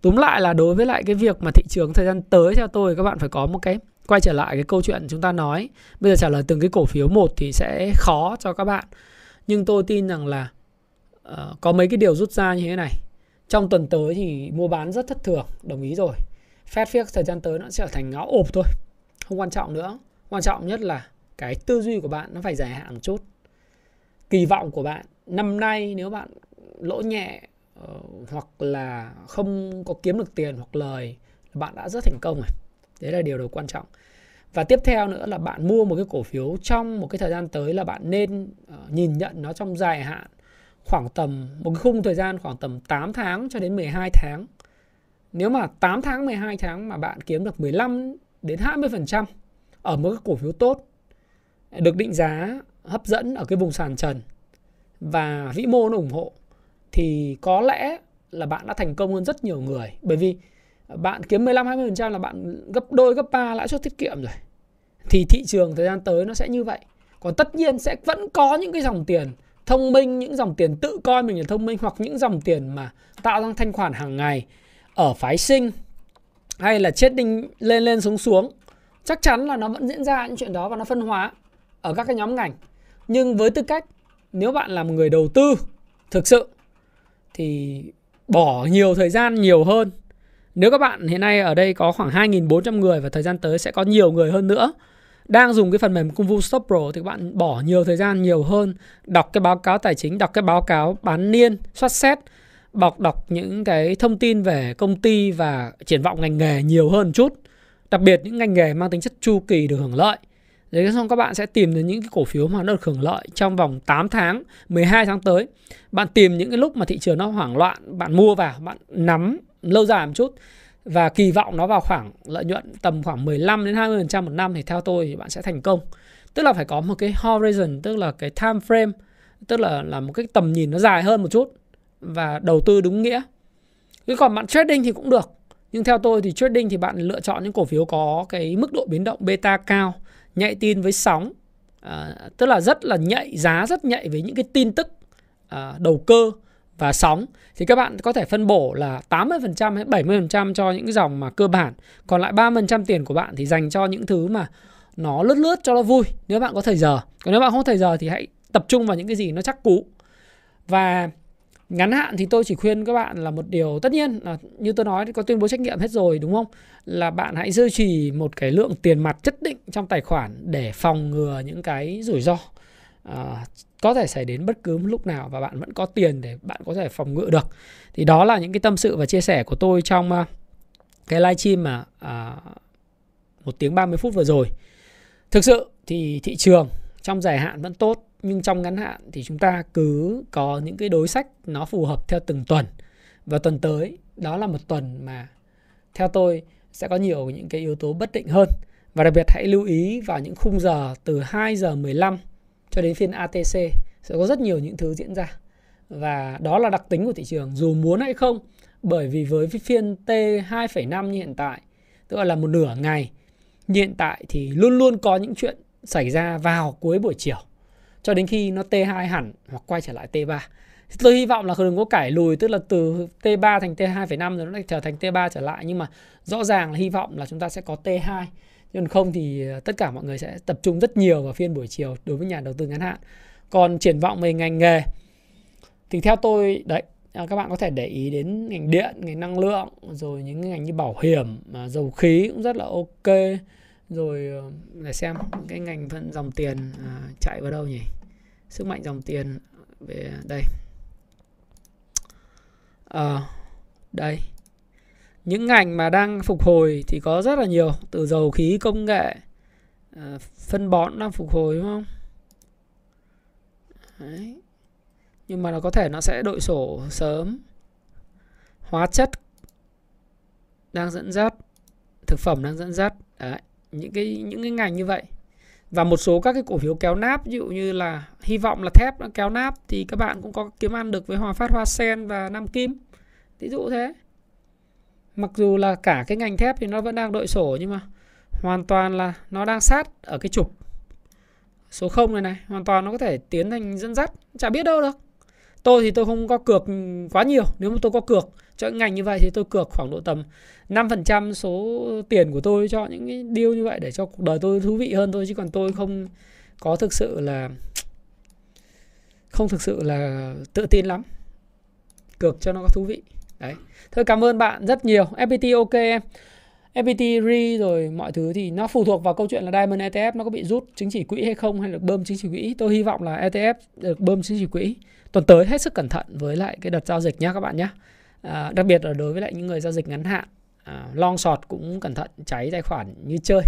Túm lại là đối với lại cái việc mà thị trường thời gian tới theo tôi các bạn phải có một cái quay trở lại cái câu chuyện chúng ta nói. Bây giờ trả lời từng cái cổ phiếu một thì sẽ khó cho các bạn. Nhưng tôi tin rằng là uh, có mấy cái điều rút ra như thế này. Trong tuần tới thì mua bán rất thất thường đồng ý rồi. Fed Fix thời gian tới nó sẽ trở thành ngáo ộp thôi. Không quan trọng nữa. Quan trọng nhất là cái tư duy của bạn nó phải dài hạn một chút. Kỳ vọng của bạn năm nay nếu bạn lỗ nhẹ uh, hoặc là không có kiếm được tiền hoặc lời bạn đã rất thành công rồi. Đấy là điều đầu quan trọng. Và tiếp theo nữa là bạn mua một cái cổ phiếu trong một cái thời gian tới là bạn nên uh, nhìn nhận nó trong dài hạn khoảng tầm một cái khung thời gian khoảng tầm 8 tháng cho đến 12 tháng. Nếu mà 8 tháng 12 tháng mà bạn kiếm được 15 đến 20% ở một cái cổ phiếu tốt được định giá hấp dẫn ở cái vùng sàn trần và vĩ mô nó ủng hộ thì có lẽ là bạn đã thành công hơn rất nhiều người bởi vì bạn kiếm 15 20% là bạn gấp đôi gấp ba lãi suất tiết kiệm rồi. Thì thị trường thời gian tới nó sẽ như vậy. Còn tất nhiên sẽ vẫn có những cái dòng tiền thông minh, những dòng tiền tự coi mình là thông minh hoặc những dòng tiền mà tạo ra thanh khoản hàng ngày ở phái sinh hay là chết đinh lên lên xuống xuống chắc chắn là nó vẫn diễn ra những chuyện đó và nó phân hóa ở các cái nhóm ngành nhưng với tư cách nếu bạn là một người đầu tư thực sự thì bỏ nhiều thời gian nhiều hơn nếu các bạn hiện nay ở đây có khoảng 2.400 người và thời gian tới sẽ có nhiều người hơn nữa đang dùng cái phần mềm Kung Fu Stop Pro thì các bạn bỏ nhiều thời gian nhiều hơn đọc cái báo cáo tài chính, đọc cái báo cáo bán niên, soát xét, bọc đọc những cái thông tin về công ty và triển vọng ngành nghề nhiều hơn chút. Đặc biệt những ngành nghề mang tính chất chu kỳ được hưởng lợi. Đấy xong các bạn sẽ tìm đến những cái cổ phiếu mà nó được hưởng lợi trong vòng 8 tháng, 12 tháng tới. Bạn tìm những cái lúc mà thị trường nó hoảng loạn, bạn mua vào, bạn nắm lâu dài một chút và kỳ vọng nó vào khoảng lợi nhuận tầm khoảng 15 đến 20% một năm thì theo tôi thì bạn sẽ thành công. Tức là phải có một cái horizon, tức là cái time frame, tức là là một cái tầm nhìn nó dài hơn một chút và đầu tư đúng nghĩa. Cái còn bạn trading thì cũng được. Nhưng theo tôi thì trading thì bạn lựa chọn những cổ phiếu có cái mức độ biến động beta cao, nhạy tin với sóng, à, tức là rất là nhạy giá rất nhạy với những cái tin tức à, đầu cơ và sóng thì các bạn có thể phân bổ là 80% hay 70% cho những cái dòng mà cơ bản. Còn lại 30% tiền của bạn thì dành cho những thứ mà nó lướt lướt cho nó vui nếu bạn có thời giờ. Còn nếu bạn không có thời giờ thì hãy tập trung vào những cái gì nó chắc cú. Và ngắn hạn thì tôi chỉ khuyên các bạn là một điều tất nhiên là như tôi nói có tuyên bố trách nhiệm hết rồi đúng không? Là bạn hãy duy trì một cái lượng tiền mặt chất định trong tài khoản để phòng ngừa những cái rủi ro. À, có thể xảy đến bất cứ lúc nào và bạn vẫn có tiền để bạn có thể phòng ngự được. Thì đó là những cái tâm sự và chia sẻ của tôi trong uh, cái livestream mà à, một tiếng 30 phút vừa rồi. Thực sự thì thị trường trong dài hạn vẫn tốt nhưng trong ngắn hạn thì chúng ta cứ có những cái đối sách nó phù hợp theo từng tuần. Và tuần tới đó là một tuần mà theo tôi sẽ có nhiều những cái yếu tố bất định hơn. Và đặc biệt hãy lưu ý vào những khung giờ từ 2 giờ 15 cho đến phiên ATC sẽ có rất nhiều những thứ diễn ra. Và đó là đặc tính của thị trường dù muốn hay không. Bởi vì với phiên T2,5 như hiện tại tức là một nửa ngày như hiện tại thì luôn luôn có những chuyện xảy ra vào cuối buổi chiều cho đến khi nó T2 hẳn hoặc quay trở lại T3 tôi hy vọng là đừng có cải lùi tức là từ T3 thành T2,5 rồi nó lại trở thành T3 trở lại. Nhưng mà rõ ràng là hy vọng là chúng ta sẽ có T2 Nhưng không thì à, tất cả mọi người sẽ tập trung rất nhiều vào phiên buổi chiều đối với nhà đầu tư ngắn hạn. Còn triển vọng về ngành nghề thì theo tôi đấy à, các bạn có thể để ý đến ngành điện ngành năng lượng rồi những ngành như bảo hiểm à, dầu khí cũng rất là ok rồi ờ, để xem cái ngành phân dòng tiền à, chạy vào đâu nhỉ? Sức mạnh dòng tiền về đây. À, đây. Những ngành mà đang phục hồi thì có rất là nhiều từ dầu khí công nghệ à, phân bón đang phục hồi đúng không? Đấy. nhưng mà nó có thể nó sẽ đội sổ sớm. Hóa chất đang dẫn dắt thực phẩm đang dẫn dắt. Đấy những cái những cái ngành như vậy. Và một số các cái cổ phiếu kéo náp, ví dụ như là hy vọng là thép nó kéo náp thì các bạn cũng có kiếm ăn được với Hòa Phát, Hoa Sen và Nam Kim. Ví dụ thế. Mặc dù là cả cái ngành thép thì nó vẫn đang đội sổ nhưng mà hoàn toàn là nó đang sát ở cái trục số 0 này này. Hoàn toàn nó có thể tiến thành dẫn dắt. Chả biết đâu được. Tôi thì tôi không có cược quá nhiều. Nếu mà tôi có cược cho những ngành như vậy thì tôi cược khoảng độ tầm 5% số tiền của tôi cho những cái deal như vậy để cho cuộc đời tôi thú vị hơn thôi, chứ còn tôi không có thực sự là, không thực sự là tự tin lắm cược cho nó có thú vị đấy thôi, cảm ơn bạn rất nhiều FPT ok em FPT RE rồi mọi thứ thì nó phụ thuộc vào câu chuyện là Diamond ETF nó có bị rút chứng chỉ quỹ hay không, hay là bơm chứng chỉ quỹ. Tôi hy vọng là ETF được bơm chứng chỉ quỹ. Tuần tới hết sức cẩn thận với lại cái đợt giao dịch nhá các bạn nhé. À, đặc biệt là đối với lại những người giao dịch ngắn hạn. À, long short cũng cẩn thận cháy tài khoản như chơi.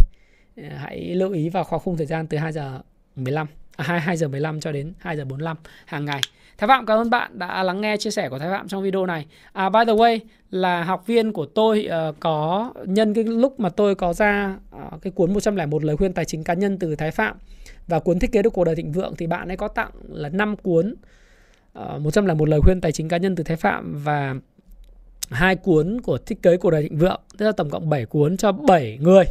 À, hãy lưu ý vào khoảng khung thời gian từ 2 giờ 15 à, 2, 2 giờ 15 cho đến 2 giờ 45 hàng ngày. Thái Phạm cảm ơn bạn đã lắng nghe chia sẻ của Thái Phạm trong video này. À, by the way là học viên của tôi uh, có nhân cái lúc mà tôi có ra uh, cái cuốn 101 lời khuyên tài chính cá nhân từ Thái Phạm và cuốn thiết kế được cuộc đời thịnh vượng thì bạn ấy có tặng là 5 cuốn uh, 101 lời khuyên tài chính cá nhân từ Thái Phạm và hai cuốn của thiết kế cuộc đời thịnh vượng, tức là tổng cộng 7 cuốn cho 7 người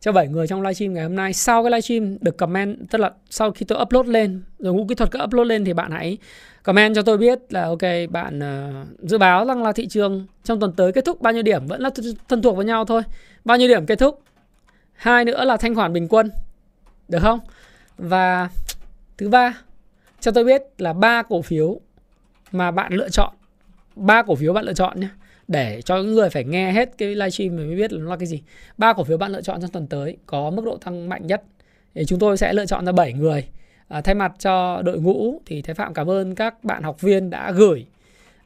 cho 7 người trong livestream ngày hôm nay. Sau cái livestream được comment, tức là sau khi tôi upload lên, rồi ngũ kỹ thuật có upload lên thì bạn hãy comment cho tôi biết là ok bạn uh, dự báo rằng là thị trường trong tuần tới kết thúc bao nhiêu điểm vẫn là thân thuộc với nhau thôi. Bao nhiêu điểm kết thúc? Hai nữa là thanh khoản bình quân. Được không? Và thứ ba cho tôi biết là ba cổ phiếu mà bạn lựa chọn. Ba cổ phiếu bạn lựa chọn nhé để cho những người phải nghe hết cái livestream mới biết là nó là cái gì. Ba cổ phiếu bạn lựa chọn trong tuần tới có mức độ tăng mạnh nhất. Thì chúng tôi sẽ lựa chọn ra 7 người. À, thay mặt cho đội ngũ thì Thái Phạm cảm ơn các bạn học viên đã gửi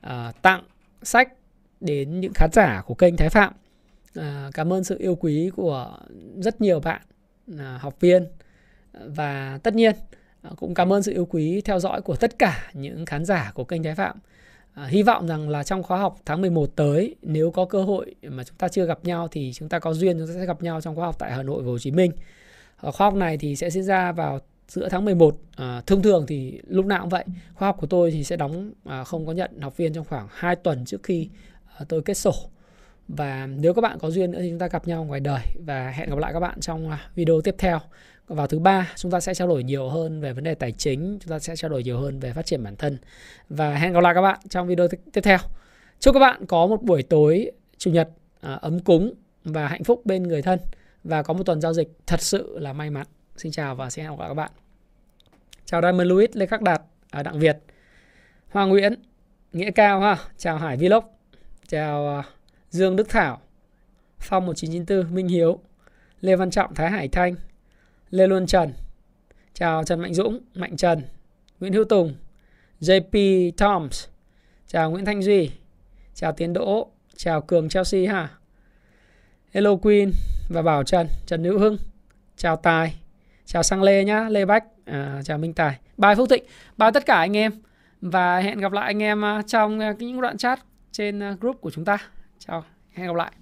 à, tặng sách đến những khán giả của kênh Thái Phạm. À, cảm ơn sự yêu quý của rất nhiều bạn à, học viên và tất nhiên à, cũng cảm ơn sự yêu quý theo dõi của tất cả những khán giả của kênh Thái Phạm. À, hy vọng rằng là trong khóa học tháng 11 tới nếu có cơ hội mà chúng ta chưa gặp nhau thì chúng ta có duyên chúng ta sẽ gặp nhau trong khóa học tại Hà Nội và Hồ Chí Minh. À, khóa học này thì sẽ diễn ra vào giữa tháng 11. À, ờ, thông thường thì lúc nào cũng vậy. Khóa học của tôi thì sẽ đóng à, không có nhận học viên trong khoảng 2 tuần trước khi à, tôi kết sổ. Và nếu các bạn có duyên nữa thì chúng ta gặp nhau ngoài đời. Và hẹn gặp lại các bạn trong à, video tiếp theo. Vào thứ ba chúng ta sẽ trao đổi nhiều hơn về vấn đề tài chính. Chúng ta sẽ trao đổi nhiều hơn về phát triển bản thân. Và hẹn gặp lại các bạn trong video tiếp theo. Chúc các bạn có một buổi tối chủ nhật à, ấm cúng và hạnh phúc bên người thân. Và có một tuần giao dịch thật sự là may mắn. Xin chào và xin hẹn gặp lại các bạn. Chào Diamond Louis Lê Khắc Đạt ở Đặng Việt. Hoàng Nguyễn Nghĩa Cao ha. Chào Hải Vlog. Chào uh, Dương Đức Thảo Phong 1994 Minh Hiếu Lê Văn Trọng Thái Hải Thanh Lê Luân Trần. Chào Trần Mạnh Dũng, Mạnh Trần, Nguyễn Hữu Tùng, JP Toms. Chào Nguyễn Thanh Duy. Chào Tiến Đỗ, chào Cường Chelsea ha. Hello Queen và Bảo Trần, Trần Hữu Hưng. Chào Tài. Chào Sang Lê nhá, Lê Bách. À, chào Minh Tài. Bài Phúc Thịnh. Bài tất cả anh em. Và hẹn gặp lại anh em à, trong à, những đoạn chat trên à, group của chúng ta. Chào, hẹn gặp lại.